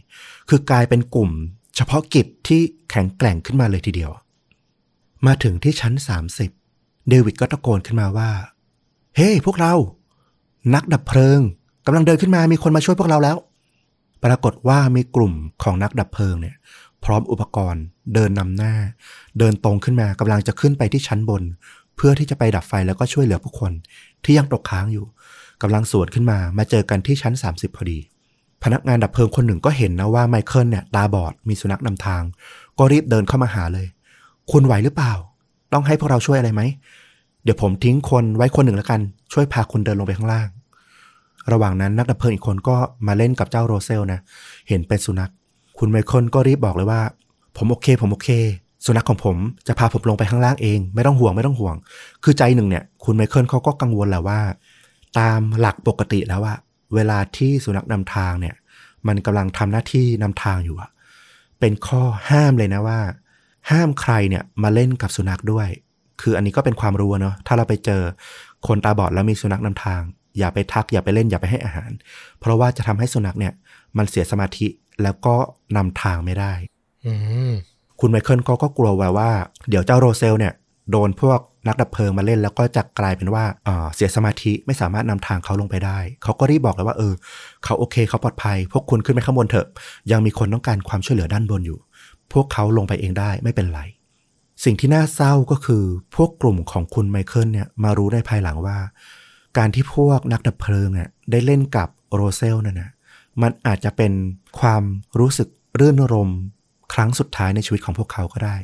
คือกลายเป็นกลุ่ม เฉพาะกิจที่แข็งแกร่งขึ้นมาเลยทีเดียว มาถึงที่ชั้น 30 เดวิดก็ตะโกนขึ้นมาว่า เฮ้ hey, พวกเรา นักดับเพลิงกำลังเดินขึ้นมามีคนมาช่วยพวกเราแล้ว ปรากฏว่ามีกลุ่มของนักดับเพลิงเนี่ย พร้อมอุปกรณ์ เดินนำหน้า เดินตรงขึ้นมากำลังจะขึ้นไปที่ชั้นบน เพื่อที่จะไปดับไฟแล้วก็ช่วยเหลือผู้คน ที่ยังตกค้างอยู่กำลังสวนขึ้นมามาเจอกันที่ชั้น 30 พอดี พนักงานดับเพลิงคนหนึ่งก็เห็นนะว่าไมเคิลเนี่ยตาบอดมีสุนัขนำทาง ก็รีบเดินเข้ามาหาเลย คุณไหวหรือเปล่า ต้องให้พวกเราช่วยอะไรไหม เดี๋ยวผมทิ้งคนไว้คนหนึ่งแล้วกัน ช่วยพาคุณเดินลงไปข้างล่าง ระหว่างนั้นนักดับเพลิงอีกคนก็มาเล่นกับเจ้าโรเซลนะ เห็นเป็นสุนัข คุณไมเคิลก็รีบบอกเลยว่า ผมโอเค ผมโอเค สุนัขของผมจะพาผมลงไปข้างล่างเอง ไม่ต้องห่วงไม่ต้องห่วง คือใจหนึ่งเนี่ย คุณไมเคิลเขาก็กังวลแหละว่า ตามหลักปกติแล้วว่าเวลาที่สุนัขนำทางเนี่ย มันกำลังทำหน้าที่นำทางอยู่อะเป็นข้อห้ามเลยนะว่า ห้ามใครเนี่ยมาเล่นกับสุนัขด้วย คืออันนี้ก็เป็นความรู้เนาะถ้าเราไปเจอคนตาบอดแล้วมีสุนัขนำทาง อย่าไปทักอย่าไปเล่นอย่าไปให้อาหาร เพราะว่าจะทำให้สุนัขเนี่ย มันเสียสมาธิแล้วก็นำทางไม่ได้ อืมคุณไมเคิลก็ก็กลัวไว้ว่า เดี๋ยวเจ้าโรเซลเนี่ยโดนพวกนักดับเพลิงมาเล่นแล้วก็จะกลายเป็นว่าเอ่อเสียสมาธิไม่สามารถนำทางเขาลงไปได้ เขาก็รีบบอกเลยว่าเออ เขาโอเคเขาปลอดภัย พวกคุณขึ้นไปข้างบนเถอะ ยังมีคนต้องการความช่วยเหลือด้านบนอยู่ พวกเขาลงไปเองได้ไม่เป็นไร สิ่งที่น่าเศร้าก็คือพวกกลุ่มของคุณไมเคิลเนี่ยมารู้ได้ภายหลังว่า การที่พวกนักดับเพลิงเนี่ยได้เล่นกับโรเซลนั่นนะมันอาจจะเป็นความรู้สึกรื่นรมครั้งสุดท้ายในชีวิตของพวกเขาก็ได้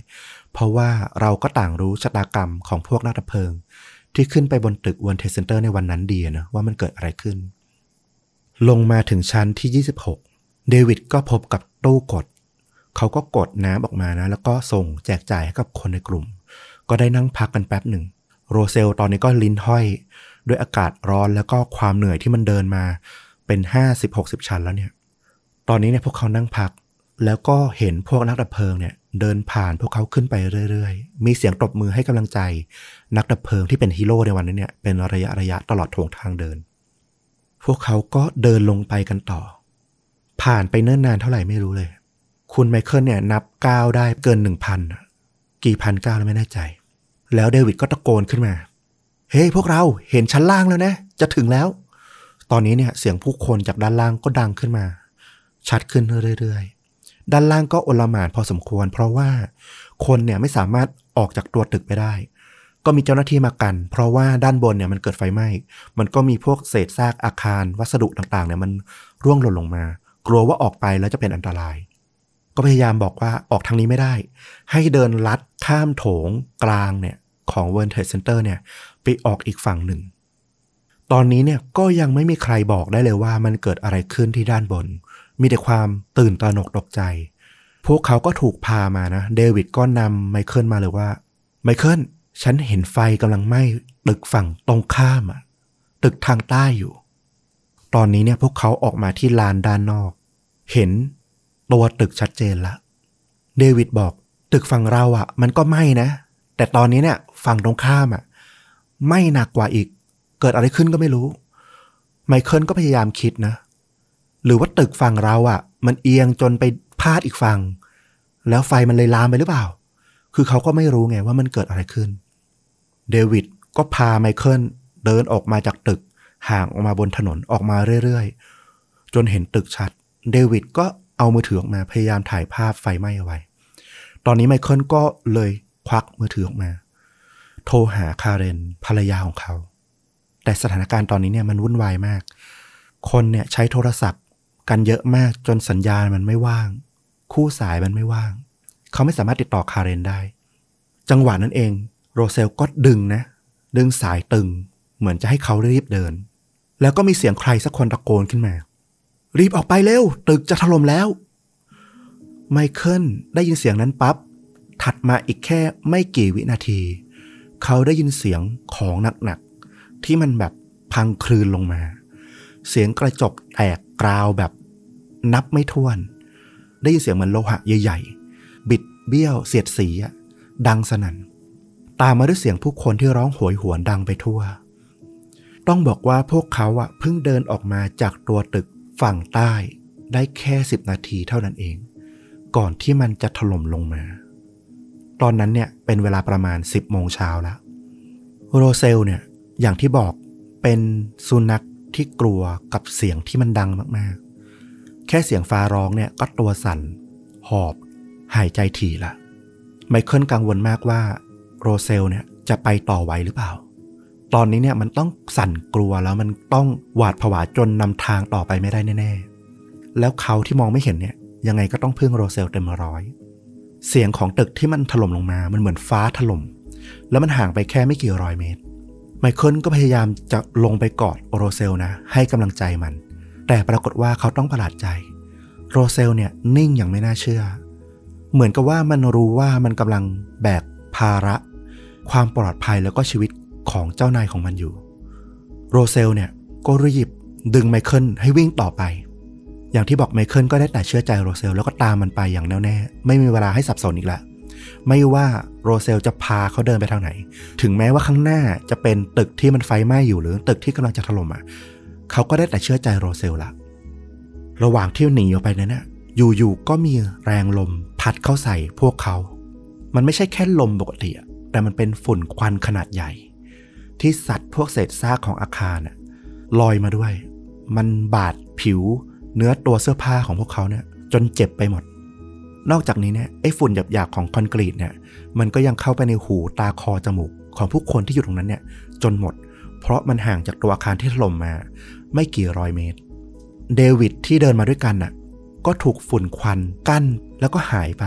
เพราะว่าเราก็ต่างรู้ชะตากรรมของพวกนักดับเพลิง ที่ขึ้นไปบนตึก World Trade Center ในวันนั้นดีนะว่ามันเกิดอะไรขึ้น ลงมาถึงชั้นที่ 26 เดวิดก็พบกับตู้กด เขาก็กดน้ำออกมานะ แล้วก็ส่งแจกจ่ายให้กับคนในกลุ่ม ก็ได้นั่งพักกันแป๊บหนึ่ง โรเซลตอนนี้ก็ลิ้นห้อย ด้วยอากาศร้อนแล้วก็ความเหนื่อยที่มันเดินมาเป็น50-60ชั้นแล้วเนี่ย ตอนนี้เนี่ยพวกเขานั่งพัก แล้วก็เห็นพวกนักดับเพลิงเนี่ย เดินผ่านพวกเขาขึ้นไปเรื่อยๆ มีเสียงตบมือให้กำลังใจ นักดับเพลิงที่เป็นฮีโร่ในวันนี้เนี่ยเป็นระยะระยะตลอดทางทางเดิน พวกเขาก็เดินลงไปกันต่อ ผ่านไปเนิ่นนานเท่าไหร่ไม่รู้เลย คุณไมเคิลเนี่ยนับก้าวได้เกินหนึ่งพันกี่พันก้าวแล้วไม่แน่ใจ แล้วเดวิดก็ตะโกนขึ้นมา เฮ้ยพวกเราเห็นชั้นล่างแล้วนะ จะถึงแล้ว ตอนนี้เนี่ยเสียงผู้คนจากด้านล่างก็ดังขึ้นมา ชัดขึ้นเรื่อยๆ ด้านล่างก็โอลหม่านพอสมควร เพราะว่าคนเนี่ยไม่สามารถออกจากตัวตึกไปได้ ก็มีเจ้าหน้าที่มากัน เพราะว่าด้านบนเนี่ยมันเกิดไฟไหม้ มันก็มีพวกเศษซากอาคารวัสดุต่างๆเนี่ยมันร่วงหล่นลงมา กลัวว่าออกไปแล้วจะเป็นอันตราย ก็พยายามบอกว่าออกทางนี้ไม่ได้ ให้เดินลัดข้ามโถงกลางเนี่ยของ World Trade Center เนี่ยไปออกอีกฝั่งหนึ่ง ตอนนี้เนี่ยก็ยังไม่มีใครบอกได้เลยว่ามันเกิดอะไรขึ้นที่ด้านบน มีแต่ความตื่นตระหนกตกใจ พวกเขาก็ถูกพามานะ เดวิดก็นำไมเคิลมาเลยว่า ไมเคิลฉันเห็นไฟกำลังไหม้ตึกฝั่งตรงข้ามอะตึกทางใต้อยู่ ตอนนี้เนี่ยพวกเขาออกมาที่ลานด้านนอก เห็น ตัวตึกชัดเจนละเดวิดบอกตึกฝั่งเราอะมันก็ไหม้นะ แต่ตอนนี้เนี่ยฝั่งตรงข้ามอะไหม้หนักกว่าอีก เกิดอะไรขึ้นก็ไม่รู้ ไมเคิลก็พยายามคิดนะ หรือว่าตึกฝั่งเราอะ มันเอียงจนไปพาดอีกฝั่ง แล้วไฟมันเลยลามไปหรือเปล่า คือเขาก็ไม่รู้ไงว่ามันเกิดอะไรขึ้น เดวิดก็พาไมเคิลเดินออกมาจากตึกห่างออกมาบนถนนออกมาเรื่อยๆ จนเห็นตึกชัด เดวิดก็ เอามือถือออกมาพยายามถ่ายภาพไฟไหม้เอาไว้ ตอนนี้ไมเคิลก็เลยควักมือถือออกมา โทรหาคาเรนภรรยาของเขา แต่สถานการณ์ตอนนี้เนี่ยมันวุ่นวายมาก คนเนี่ยใช้โทรศัพท์กันเยอะมากจนสัญญาณมันไม่ว่าง คู่สายมันไม่ว่าง เขาไม่สามารถติดต่อคาเรนได้ จังหวะนั้นเอง โรเซลก็ดึงนะ ดึงสายตึง เหมือนจะให้เขารีบเดิน แล้วก็มีเสียงใครสักคนตะโกนขึ้นมา รีบออกไปเร็ว ตึกจะถล่มแล้ว ไมเคิลได้ยินเสียงนั้นปับ๊บ ถัดมาอีกแค่ไม่กี่วินาที เขาได้ยินเสียงของหนักๆ ที่มันแบบพังคลืนลงมา เสียงกระจกแตกกราวแบบนับไม่ถ้วน ได้ยินเสียงเหมือนโลหะใหญ่ๆ บิดเบี้ยวเสียดสีดังสนั่น ตามมาด้วยเสียงผู้คนที่ร้องโหยหวนดังไปทั่ว ต้องบอกว่าพวกเขาอะเพิ่งเดินออกมาจากตัวตึก ฝั่งใต้ได้แค่สิบนาทีเท่านั้นเอง ก่อนที่มันจะถล่มลงมา ตอนนั้นเนี่ยเป็นเวลาประมาณ 10โมงเช้าแล้ว โรเซลเนี่ยอย่างที่บอกเป็นสุนัขที่กลัวกับเสียงที่มันดังมากๆ แค่เสียงฟ้าร้องเนี่ยก็ตัวสั่น หอบ หายใจถี่ละไมเคิลกังวลมากว่าโรเซลเนี่ยจะไปต่อไหวหรือเปล่า ตอนนี้เนี่ยมันต้องสั่นกลัวแล้วมันต้องหวาดผวาจนนำทางต่อไปไม่ได้แน่ๆ แล้วเขาที่มองไม่เห็นเนี่ยยังไงก็ต้องพึ่งโรเซลเต็มร้อย เสียงของตึกที่มันถล่มลงมา มันเหมือนฟ้าถล่ม แล้วมันห่างไปแค่ไม่กี่ร้อยเมตร ไมเคิลก็พยายามจะลงไปกอดโรเซลนะ ให้กำลังใจมัน แต่ปรากฏว่าเขาต้องประหลาดใจ โรเซลเนี่ยนิ่งอย่างไม่น่าเชื่อ เหมือนกับว่ามันรู้ว่ามันกำลังแบกภาระ ความปลอดภัยแล้วก็ชีวิต ของเจ้านายของมันอยู่ โรเซลเนี่ยก็รีบดึงไมเคิลให้วิ่งต่อไป อย่างที่บอกไมเคิลก็ได้แต่เชื่อใจโรเซลแล้วก็ตามมันไปอย่างแน่วแน่ ไม่มีเวลาให้สับสนอีกแล้วไม่ว่าโรเซลจะพาเขาเดินไปทางไหน ถึงแม้ว่าข้างหน้าจะเป็นตึกที่มันไฟไหม้อยู่หรือตึกที่กำลังจะถล่มอะเขาก็ได้แต่เชื่อใจโรเซลละระหว่างที่หนีออกไปนั้นน่ะอยู่ๆก็มีแรงลมพัดเข้าใส่พวกเขา มันไม่ใช่แค่ลมปกติอะแต่มันเป็นฝุ่นควันขนาดใหญ่ ที่สัตว์พวกเศษซากของอาคารน่ะลอยมาด้วย มันบาดผิว เนื้อตัวเสื้อผ้าของพวกเขาเนี่ย จนเจ็บไปหมด นอกจากนี้เนี่ยไอ้ฝุ่นหยาบๆของคอนกรีตเนี่ย มันก็ยังเข้าไปในหูตาคอจมูกของผู้คนที่อยู่ตรงนั้นเนี่ย จนหมด เพราะมันห่างจากตัวอาคารที่ถล่มมา ไม่กี่ร้อยเมตร เดวิดที่เดินมาด้วยกันน่ะ ก็ถูกฝุ่นควันกั้นแล้วก็หายไป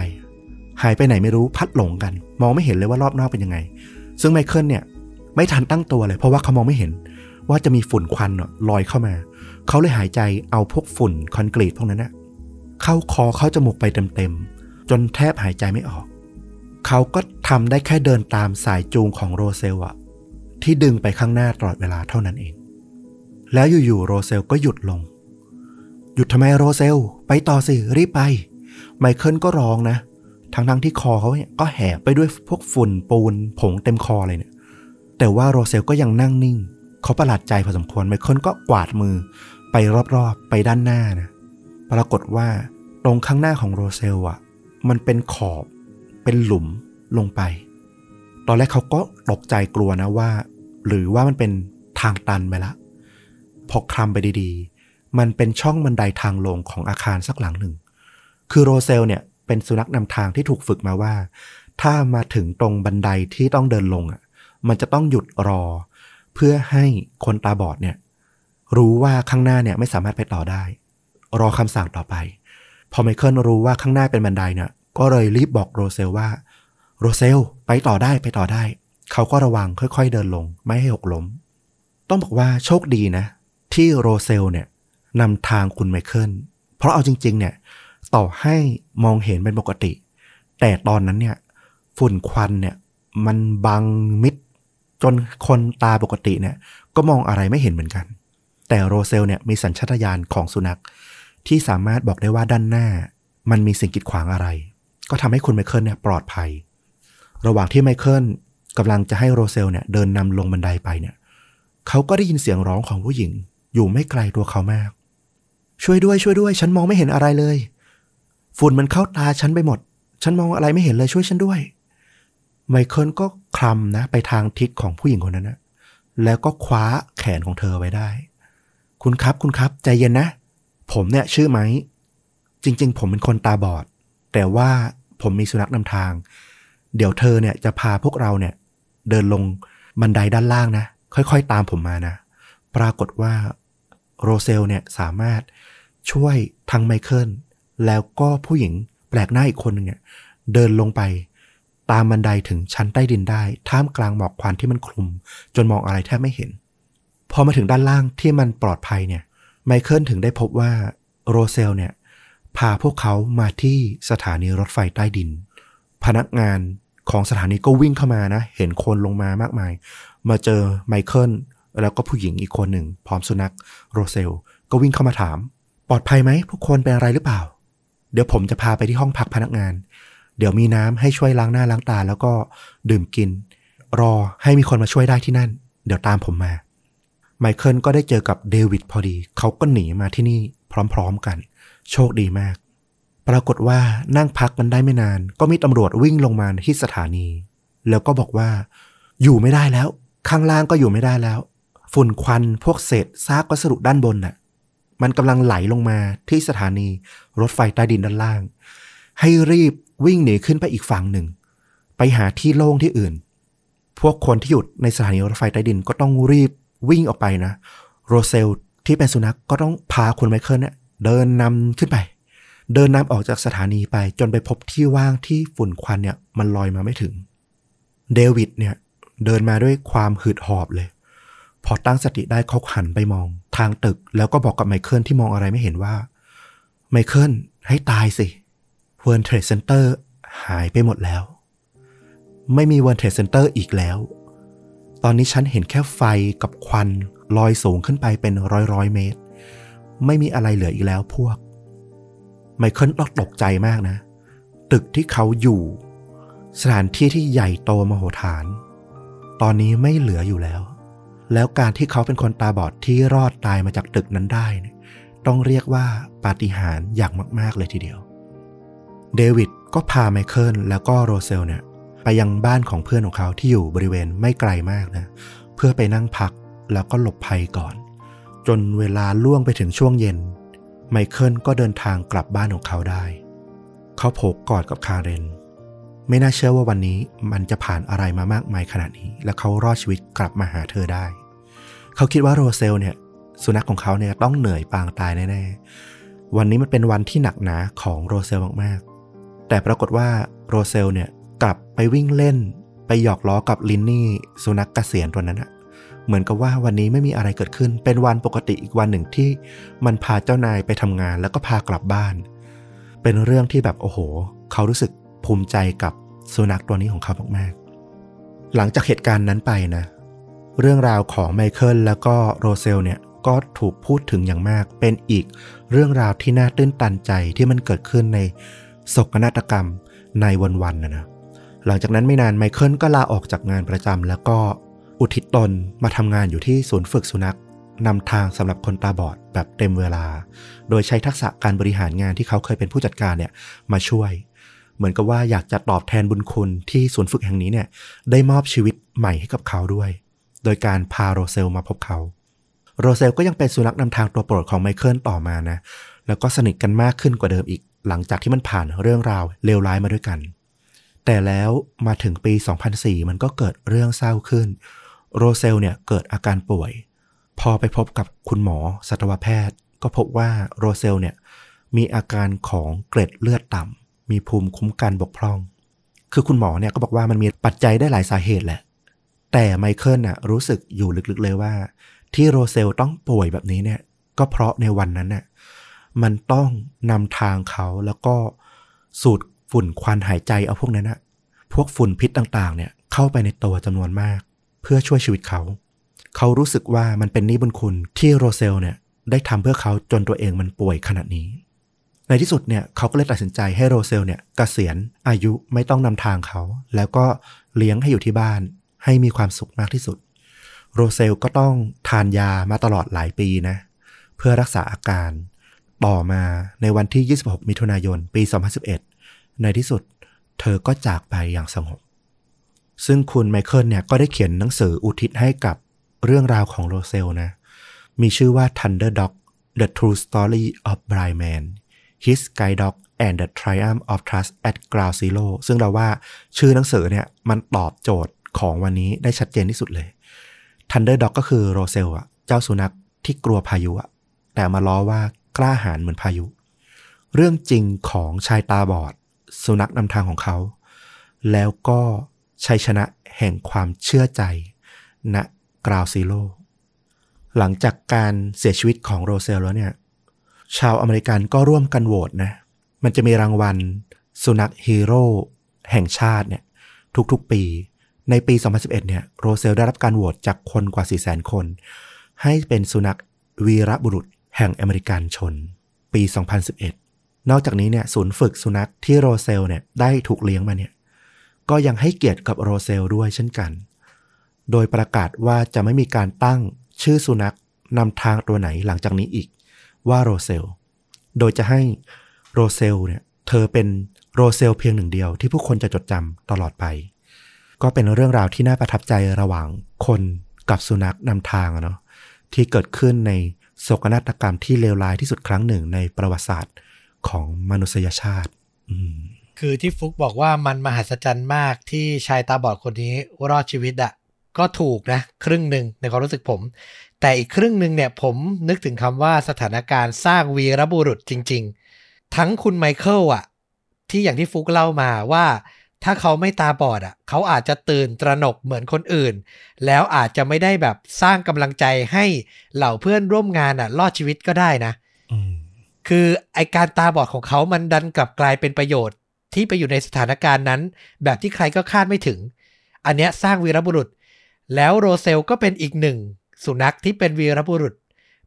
หายไปไหนไม่รู้พัดหลงกัน มองไม่เห็นเลยว่ารอบนอกเป็นยังไง ซึ่งไมเคิลเนี่ย ไม่ทันตั้งตัวเลย เพราะว่าเขามองไม่เห็น ว่าจะมีฝุ่นควันลอยเข้ามา เขาเลยหายใจเอาพวกฝุ่นคอนกรีตพวกนั้นนะเข้าคอเข้าจมูกไปเต็มๆจนแทบหายใจไม่ออก เขาก็ทำได้แค่เดินตามสายจูงของโรเซลอะที่ดึงไปข้างหน้าตลอดเวลาเท่านั้นเอง แล้วอยู่ๆโรเซลก็หยุดลง หยุดทำไมโรเซล ไปต่อสิ รีบไป ไมเคิลก็ร้องนะ ทั้งๆที่คอเขาเนี่ยก็แหบไปด้วยพวกฝุ่นปูนผงเต็มคอเลยเนี่ย แต่ว่าโรเซลก็ยังนั่งนิ่ง เขาประหลาดใจพอสมควรไมเคิลก็กวาดมือไปรอบๆ ไปด้านหน้านะ ปรากฏว่าตรงข้างหน้าของโรเซลอะมันเป็นขอบ เป็นหลุมลงไป ตอนแรกเขาก็ตกใจกลัวนะว่า หรือว่ามันเป็นทางตันไปละ พอคลำไปดีๆ มันเป็นช่องบันไดทางลงของอาคารสักหลังหนึ่ง คือโรเซลเนี่ยเป็นสุนัขนำทางที่ถูกฝึกมาว่า ถ้ามาถึงตรงบันไดที่ต้องเดินลงอะ มันจะต้องหยุดรอ เพื่อให้คนตาบอดเนี่ย รู้ว่าข้างหน้าเนี่ยไม่สามารถไปต่อได้ รอคำสั่งต่อไป พอไมเคิลรู้ว่าข้างหน้าเป็นบันไดเนี่ย ก็เลยรีบบอกโรเซลว่า โรเซลไปต่อได้ไปต่อได้ เขาก็ระวังค่อยๆเดินลง ไม่ให้หกล้ม ต้องบอกว่าโชคดีนะ ที่โรเซลเนี่ยนำทางคุณไมเคิลเพราะเอาจริง ๆ เนี่ย ต่อให้มองเห็นเป็นปกติ แต่ตอนนั้นเนี่ย ฝุ่นควันเนี่ย มันบังมิด จนคนตาปกติเนี่ยก็มองอะไรไม่เห็นเหมือนกัน แต่โรเซลเนี่ยมีสัญชาตญาณของสุนัข ที่สามารถบอกได้ว่าด้านหน้า มันมีสิ่งกีดขวางอะไร ก็ทำให้คุณไมเคิลเนี่ยปลอดภัย ระหว่างที่ไมเคิลกำลังจะให้โรเซลเนี่ยเดินนำลงบันไดไปเนี่ยเขาก็ได้ยินเสียงร้องของผู้หญิง อยู่ไม่ไกลตัวเขามาก ช่วยด้วยช่วยด้วย ฉันมองไม่เห็นอะไรเลย ฝุ่นมันเข้าตาฉันไปหมด ฉันมองอะไรไม่เห็นเลยช่วยฉันด้วย ไมเคิลก็คลำนะ ไปทางทิศของผู้หญิงคนนั้นนะแล้วก็คว้าแขนของเธอไว้ได้ คุณครับคุณครับ ใจเย็นนะ ผมเนี่ยชื่อไหมจริง ๆ ผมเป็นคนตาบอด แต่ว่าผมมีสุนัขนำทาง เดี๋ยวเธอเนี่ยจะพาพวกเราเนี่ย เดินลงบันไดด้านล่างนะ ค่อยๆ ตามผมมานะ ปรากฏว่าโรเซลเนี่ยสามารถช่วยทั้งไมเคิลแล้วก็ผู้หญิงแปลกหน้าอีกคนหนึ่งเนี่ยเดินลงไป ตามบันไดถึงชั้นใต้ดินได้ ท่ามกลางหมอกควันที่มันคลุม จนมองอะไรแทบไม่เห็น พอมาถึงด้านล่างที่มันปลอดภัยเนี่ยไมเคิลถึงได้พบว่าโรเซลเนี่ยพาพวกเขามาที่สถานีรถไฟใต้ดิน พนักงานของสถานีก็วิ่งเข้ามานะ เห็นคนลงมามากมาย มาเจอไมเคิลแล้วก็ผู้หญิงอีกคนหนึ่ง พร้อมสุนัขโรเซล ก็วิ่งเข้ามาถาม ปลอดภัยไหมทุกคนเป็นอะไรหรือเปล่า เดี๋ยวผมจะพาไปที่ห้องพักพนักงาน เดี๋ยวมีน้ำให้ช่วยล้างหน้าล้างตา แล้วก็ดื่มกิน รอให้มีคนมาช่วยได้ที่นั่น เดี๋ยวตามผมมา ไมเคิลก็ได้เจอกับเดวิดพอดี เขาก็หนีมาที่นี่พร้อมๆกัน โชคดีมาก ปรากฏว่านั่งพักกันได้ไม่นาน ก็มีตำรวจวิ่งลงมาที่สถานี แล้วก็บอกว่า อยู่ไม่ได้แล้ว ข้างล่างก็อยู่ไม่ได้แล้ว ฝุ่นควันพวกเศษซากวัสดุด้านบนน่ะ มันกำลังไหลลงมาที่สถานีรถไฟใต้ดินด้านล่าง ให้รีบ วิ่งหนีขึ้นไปอีกฝั่งหนึ่ง ไปหาที่โล่งที่อื่น พวกคนที่อยู่ในสถานีรถไฟใต้ดินก็ต้องรีบวิ่งออกไปนะ โรเซลที่เป็นสุนัขกก็ต้องพาคุณไมเคิลเนี่ยเดินนำขึ้นไป เดินนำออกจากสถานีไปจนไปพบที่ว่างที่ฝุ่นควันเนี่ยมันลอยมาไม่ถึง เดวิดเนี่ยเดินมาด้วยความหืดหอบเลย พอตั้งสติได้เขาหันไปมอง ทางตึกแล้วก็บอกกับไมเคิลที่มองอะไรไม่เห็นว่า ไมเคิลให้ตายสิ World Trade Center หายไปหมดแล้ว ไม่มี World Trade Center อีกแล้ว ตอนนี้ฉันเห็นแค่ไฟกับควันลอยสูงขึ้นไปเป็นร้อยร้อยเมตร ไม่มีอะไรเหลืออีกแล้วพวก ไมเคิลต้องตกใจมากนะ ตึกที่เขาอยู่ สถานที่ที่ใหญ่โตมโหฬารตอนนี้ไม่เหลืออยู่แล้ว แล้วการที่เขาเป็นคนตาบอดที่รอดตายมาจากตึกนั้นได้เนี่ยต้องเรียกว่าปาฏิหาริย์อย่างมาก ๆ เลยทีเดียว เดวิดก็พาไมเคิลแล้วก็โรเซลเนี่ยไปยังบ้านของเพื่อนของเขาที่อยู่บริเวณไม่ไกลมากนะ เพื่อไปนั่งพักแล้วก็หลบภัยก่อน จนเวลาล่วงไปถึงช่วงเย็น ไมเคิลก็เดินทางกลับบ้านของเขาได้ เขาโผกกอดกับคาเรน ไม่น่าเชื่อว่าวันนี้มันจะผ่านอะไรมามากมายขนาดนี้ และเขารอดชีวิตกลับมาหาเธอได้ เขาคิดว่าโรเซลเนี่ยสุนัขของเขาเนี่ยต้องเหนื่อยปางตายแน่ๆวันนี้มันเป็นวันที่หนักหนาของโรเซลมากๆ แต่ปรากฏว่าโรเซลเนี่ยกลับไปวิ่งเล่น ไปหยอกล้อกับลินนี่สุนัขกเกษียณตัวนั้นอะเหมือนกับว่าวันนี้ไม่มีอะไรเกิดขึ้น เป็นวันปกติอีกวันหนึ่งที่มันพาเจ้านายไปทำงานแล้วก็พากลับบ้าน เป็นเรื่องที่แบบโอ้โห เขารู้สึกภูมิใจกับสุนัขตัวนี้ของเขามากๆ หลังจากเหตุการณ์นั้นไปนะ เรื่องราวของไมเคิลแล้วก็โรเซลเนี่ยก็ถูกพูดถึงอย่างมาก เป็นอีกเรื่องราวที่น่าตื้นตันใจที่มันเกิดขึ้นใน ศกนาฏกรรมในวันๆนะนะหลังจากนั้นไม่นานไมเคิลก็ลาออกจากงานประจำแล้วก็อุทิศตนมาทำงานอยู่ที่ศูนย์ฝึกสุนัขนำทางสำหรับคนตาบอดแบบเต็มเวลา โดยใช้ทักษะการบริหารงานที่เขาเคยเป็นผู้จัดการเนี่ยมาช่วย เหมือนกับว่าอยากจะตอบแทนบุญคุณที่ศูนย์ฝึกแห่งนี้เนี่ยได้มอบชีวิตใหม่ให้กับเขาด้วย โดยการพาโรเซลมาพบเขาโรเซลก็ยังเป็นสุนัขนำทางตัวโปรดของไมเคิลต่อมานะ แล้วก็สนิทกันมากขึ้นกว่าเดิมอีก หลังจากที่มันผ่านเรื่องราวเลวร้ายมาด้วยกัน แต่แล้วมาถึงปี 2004 มันก็เกิดเรื่องเศร้าขึ้น โรเซลเนี่ยเกิดอาการป่วย พอไปพบกับคุณหมอสัตวแพทย์ ก็พบว่าโรเซลเนี่ยมีอาการของเกล็ดเลือดต่ำ มีภูมิคุ้มกันบกพร่อง คือคุณหมอเนี่ยก็บอกว่ามันมีปัจจัยได้หลายสาเหตุแหละ แต่ไมเคิลน่ะรู้สึกอยู่ลึกๆเลยว่า ที่โรเซลต้องป่วยแบบนี้เนี่ย ก็เพราะในวันนั้นน่ะ มันต้องนำทางเขาแล้วก็สูดฝุ่นควันหายใจเอาพวกนั้นนะพวกฝุ่นพิษต่างๆ เนี่ยเข้าไปในตัวจำนวนมาก เพื่อช่วยชีวิตเขา เขารู้สึกว่ามันเป็นหนี้บุญคุณที่โรเซลเนี่ยได้ทำเพื่อเขาจนตัวเองมันป่วยขนาดนี้ ในที่สุดเนี่ยเขาก็เลยตัดสินใจให้โรเซลเนี่ยเกษียณอายุไม่ต้องนำทางเขา แล้วก็เลี้ยงให้อยู่ที่บ้าน ให้มีความสุขมากที่สุด โรเซลก็ต้องทานยามาตลอดหลายปีนะ เพื่อรักษาอาการ ต่อมาในวันที่ 26 มิถุนายน ปี 2011 ในที่สุดเธอก็จากไปอย่างสงบ ซึ่งคุณไมเคิลเนี่ยก็ได้เขียนหนังสืออุทิศให้กับเรื่องราวของโรเซลนะ มีชื่อว่า Thunder Dog The True Story of Blind Man His Guide Dog and the Triumph of Trust at Ground Zero ซึ่งเราว่าชื่อหนังสือเนี่ยมันตอบโจทย์ของวันนี้ได้ชัดเจนที่สุดเลย Thunder Dog ก็คือโรเซลอะเจ้าสุนัขที่กลัวพายุอะแต่มาล้อว่า กล้าหาญเหมือนพายุ เรื่องจริงของชายตาบอด สุนัขนำทางของเขา แล้วก็ชัยชนะแห่งความเชื่อใจณกราวซีโร่หลังจากการเสียชีวิตของโรเซลแล้วเนี่ย ชาวอเมริกันก็ร่วมกันโหวตนะ มันจะมีรางวัล สุนัขฮีโร่แห่งชาติเนี่ยทุกๆปีในปี 2011 เนี่ยโรเซลได้รับการโหวตจากคนกว่า 400,000 คน ให้เป็นสุนัขวีรบุรุษ แห่งอเมริกันชน ปี 2011 นอกจากนี้เนี่ยศูนย์ฝึกสุนัขที่โรเซลเนี่ยได้ถูกเลี้ยงมาเนี่ยก็ยังให้เกียรติกับโรเซลด้วยเช่นกัน โดยประกาศว่าจะไม่มีการตั้งชื่อสุนัขนำทางตัวไหนหลังจากนี้อีกว่าโรเซล โดยจะให้โรเซลเนี่ยเธอเป็นโรเซลเพียงหนึ่งเดียวที่ผู้คนจะจดจำตลอดไป ก็เป็นเรื่องราวที่น่าประทับใจระหว่างคนกับสุนัขนำทางเนาะที่เกิดขึ้นใน โศกนาฏกรรมที่เลวร้ายที่สุดครั้งหนึ่งในประวัติศาสตร์ของมนุษยชาติคือที่ฟุกบอกว่ามันมหัศจรรย์มากที่ชายตาบอดคนนี้รอดชีวิตอะก็ถูกนะ ครึ่งหนึ่งในความรู้สึกผม แต่อีกครึ่งหนึ่งเนี่ยผมนึกถึงคำว่าสถานการณ์สร้างวีรบุรุษจริง ๆ ทั้งคุณไมเคิลอะที่อย่างที่ฟุกเล่ามาว่า ถ้าเขาไม่ตาบอดอะเขาอาจจะตื่นตระหนกเหมือนคนอื่น แล้วอาจจะไม่ได้แบบสร้างกำลังใจให้เหล่าเพื่อนร่วมงานอะรอดชีวิตก็ได้นะอืมคือไอการตาบอดของเขามันดันกลับกลายเป็นประโยชน์ ที่ไปอยู่ในสถานการณ์นั้น แบบที่ใครก็คาดไม่ถึง อันเนี้ยสร้างวีรบุรุษ แล้วโรเซลก็เป็นอีกหนึ่ง สุนัขที่เป็นวีรบุรุษ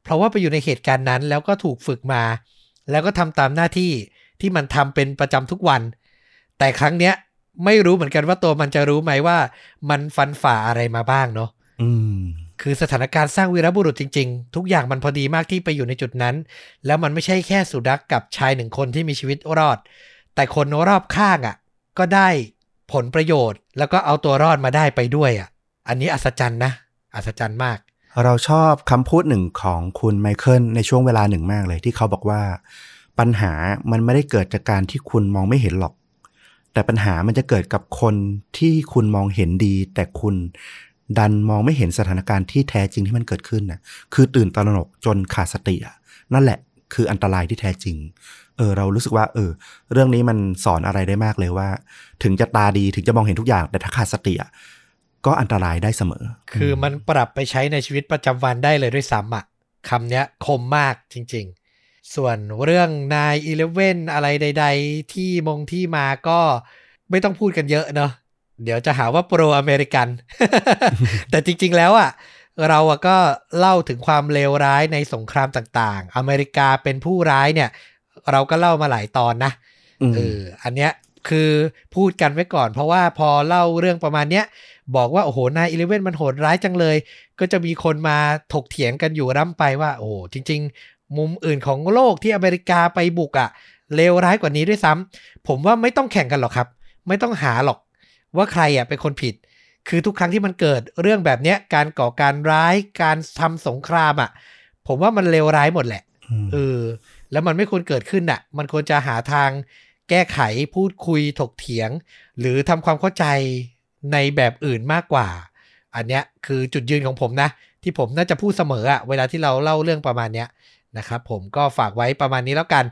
เพราะว่าไปอยู่ในเหตุการณ์นั้น แล้วก็ถูกฝึกมา แล้วก็ทำตามหน้าที่ที่มันทำเป็นประจำทุกวัน แต่ครั้งเนี้ย ไม่รู้เหมือนกันว่าตัวมันจะรู้ไหมว่า มันฟันฝ่าอะไรมาบ้างเนาะอืมคือสถานการณ์สร้างวีรบุรุษจริง ๆ ทุกอย่างมันพอดีมากที่ไปอยู่ในจุดนั้น แล้วมันไม่ใช่แค่สุนัขกับชายหนึ่งคนที่มีชีวิตรอด แต่คนรอบข้างอะ ก็ได้ผลประโยชน์ แล้วก็เอาตัวรอดมาได้ไปด้วยอะ อันนี้อัศจรรย์นะ อัศจรรย์มาก เราชอบคำพูดหนึ่งของคุณไมเคิลในช่วงเวลาหนึ่งมากเลยที่เขาบอกว่า ปัญหามันไม่ได้เกิดจากการที่คุณมองไม่เห็นหรอก แต่ปัญหามันจะเกิดกับคนที่คุณมองเห็นดี แต่คุณดันมองไม่เห็นสถานการณ์ที่แท้จริงที่มันเกิดขึ้นนะคือตื่นตระหนกจนขาดสติอะนั่นแหละคืออันตรายที่แท้จริง เออ เรารู้สึกว่า เออ เรื่องนี้มันสอนอะไรได้มากเลยว่า ถึงจะตาดีถึงจะมองเห็นทุกอย่างแต่ถ้าขาดสติอะก็อันตรายได้เสมอ คือมันปรับไปใช้ในชีวิตประจำวันได้เลยด้วยซ้ำอะคำเนี้ยคมมากจริง ๆ ส่วนเรื่องนายอีเลฟเว่นอะไรใด ๆ ที่มงที่มาก็ไม่ต้องพูดกันเยอะเนาะเดี๋ยวจะหาว่าโปรอเมริกัน แต่จริง ๆ แล้วอะเราอะก็เล่าถึงความเลวร้ายในสงครามต่างๆ อเมริกาเป็นผู้ร้ายเนี่ย เราก็เล่ามาหลายตอนนะอืมเอออันเนี้ยคือพูดกันไว้ก่อน เพราะว่าพอเล่าเรื่องประมาณเนี้ยบอกว่า โอ้โหนายอีเลเว่นมันโหดร้ายจังเลย ก็จะมีคนมาถกเถียงกันอยู่ร่ำไปว่า โอ้จริงๆ มุมอื่นของโลกที่อเมริกาไปบุกอะ่ะเลวร้ายกว่านี้ด้วยซ้ำผมว่าไม่ต้องแข่งกันหรอกครับ ไม่ต้องหาหรอกว่าใครอะเป็นคนผิด คือทุกครั้งที่มันเกิดเรื่องแบบเนี้ยการก่อการร้ายการทำสงครามอะผมว่ามันเลวร้ายหมดแหละอืมเออแล้วมันไม่ควรเกิดขึ้นอะมันควรจะหาทางแก้ไขพูดคุยถกเถียง หรือทำความเข้าใจในแบบอื่นมากกว่า อันเนี้ยคือจุดยืนของผมนะ ที่ผมน่าจะพูดเสมออะเวลาที่เราเล่าเรื่องประมาณเนี้ย นะครับผมก็ฝากไว้ประมาณนี้แล้วกัน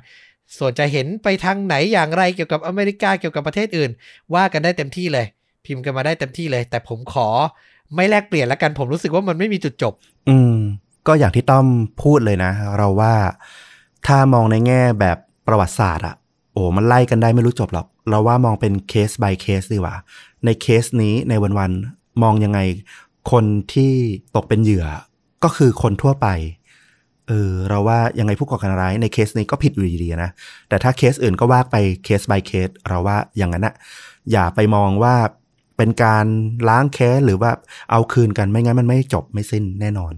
ส่วนจะเห็นไปทางไหนอย่างไรเกี่ยวกับอเมริกาเกี่ยวกับประเทศอื่น ว่ากันได้เต็มที่เลย พิมพ์กันมาได้เต็มที่เลย แต่ผมขอไม่แลกเปลี่ยนแล้วกันผมรู้สึกว่ามันไม่มีจุดจบ อืม ก็อย่างที่ต้อมพูดเลยนะ เราว่าถ้ามองในแง่แบบประวัติศาสตร์อะโอ้มันไล่กันได้ไม่รู้จบหรอก เราว่ามองเป็นเคส by เคสดีกว่า ในเคสนี้ในวันๆมองยังไง คนที่ตกเป็นเหยื่อก็คือคนทั่วไป เออเราว่ายังไงผู้ก่อการร้ายในเคสนี้ก็ผิดอยู่ดีนะ แต่ถ้าเคสอื่นก็ว่าไปเคส by เคส เราว่าอย่างนั้นอะอย่าไปมองว่าเป็นการล้างแค้นหรือว่าเอาคืนกันไม่งั้นมันไม่จบไม่สิ้นแน่นอน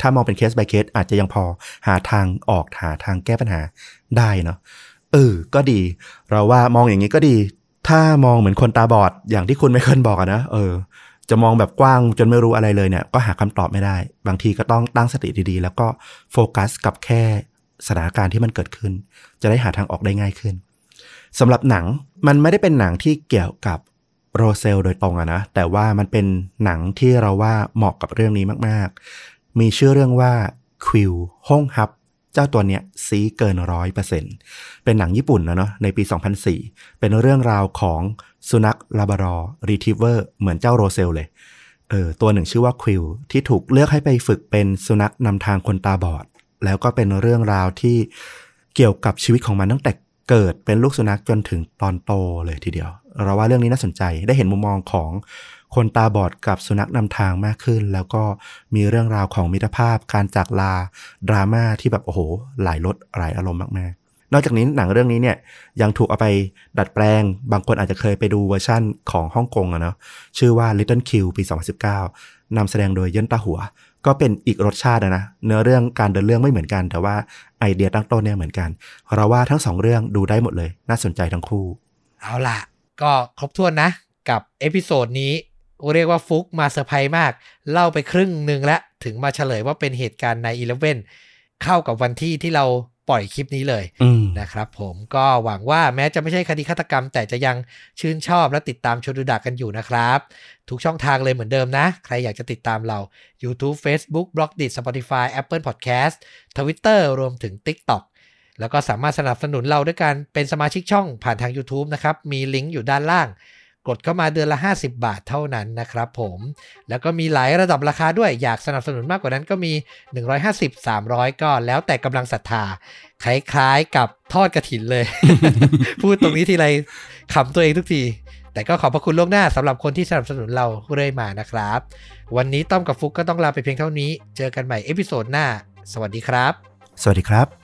ถ้ามองเป็นเคส by เคส อาจจะยังพอหาทางออกหาทางแก้ปัญหาได้เนาะเออ ก็ดี เราว่ามองอย่างนี้ก็ดี ถ้ามองเหมือนคนตาบอดอย่างที่คุณไม่เคยบอกนะเออ จะมองแบบกว้างจนไม่รู้อะไรเลยเนี่ยก็หาคำตอบไม่ได้ บางทีก็ต้องตั้งสติดีๆ แล้วก็โฟกัสกับแค่สถานการณ์ที่มันเกิดขึ้น จะได้หาทางออกได้ง่ายขึ้นสำหรับหนังมันไม่ได้เป็นหนังที่เกี่ยวกับโรเซลโดยตรงอะนะแต่ว่ามันเป็นหนังที่เราว่าเหมาะกับเรื่องนี้มากๆ มีชื่อเรื่องว่าควิวห้องฮับ เจ้าตัวเนี้ยซีเกินร้อยเปอร์เซ็นเป็นหนังญี่ปุ่นนะเนาะในปี 2004 เป็นเรื่องราวของสุนัขลาบารอรีทิเวอร์เหมือนเจ้าโรเซลเลยเออตัวหนึ่งชื่อว่าควิวที่ถูกเลือกให้ไปฝึกเป็นสุนัขนำทางคนตาบอด แล้วก็เป็นเรื่องราวที่เกี่ยวกับชีวิตของมันตั้งแต่เกิดเป็นลูกสุนัขจนถึงตอนโตเลยทีเดียว เราว่าเรื่องนี้น่าสนใจได้เห็นมุมมองของ คนตาบอดกับสุนัขนำทางมากขึ้น แล้วก็มีเรื่องราวของมิตรภาพการจากลาดราม่าที่แบบโอ้โหหลายรสหลายอารมณ์มากๆ นอกจากนี้หนังเรื่องนี้เนี่ยยังถูกเอาไปดัดแปลง บางคนอาจจะเคยไปดูเวอร์ชั่นของฮ่องกงอะเนาะชื่อว่า Little Q ปี 2019นำแสดงโดยเยิ่นต๊ะหัว ก็เป็นอีกรสชาตินะ เนื้อเรื่องการเดินเรื่องไม่เหมือนกัน แต่ว่าไอเดียตั้งต้นเนี่ยเหมือนกัน เราว่าทั้งสองเรื่องดูได้หมดเลย น่าสนใจทั้งคู่ เอาล่ะ ก็ครบถ้วนนะกับเอพิโซดนี้ เรียกว่าฟุกมาเซอร์ไพรส์มาก เล่าไปครึ่งหนึ่งแล้ว ถึงมาเฉลยว่าเป็นเหตุการณ์ nine elevenเข้ากับวันที่ที่เราปล่อยคลิปนี้เลยอืมนะครับผมก็หวังว่าแม้จะไม่ใช่คดีฆาตกรรม แต่จะยังชื่นชอบและติดตามชวนดูดักกันอยู่นะครับ ทุกช่องทางเลยเหมือนเดิมนะ ใครอยากจะติดตามเรา YouTube Facebook b l o g d i t Spotify Apple Podcast Twitter รวมถึง TikTok แล้วก็สามารถสนับสนุนเราด้วยการเป็นสมาชิกช่องผ่านทาง YouTube นะครับ มีลิงก์อยู่ด้านล่าง กดเข้ามาเดือนละ 50 บาทเท่านั้นนะครับผม แล้วก็มีหลายระดับราคาด้วย อยากสนับสนุนมากกว่านั้นก็มี 150 300 ก็แล้วแต่กำลังศรัทธา คล้ายๆกับทอดกระถินเลย พูดตรงนี้ทีไรขำตัวเองทุกที แต่ก็ขอบพระคุณล่วงหน้าสำหรับคนที่สนับสนุนเราเรื่อยมานะครับ วันนี้ต้อมกับฟุกก็ต้องลาไปเพียงเท่านี้ เจอกันใหม่เอพิโซดหน้า สวัสดีครับ สวัสดีครับ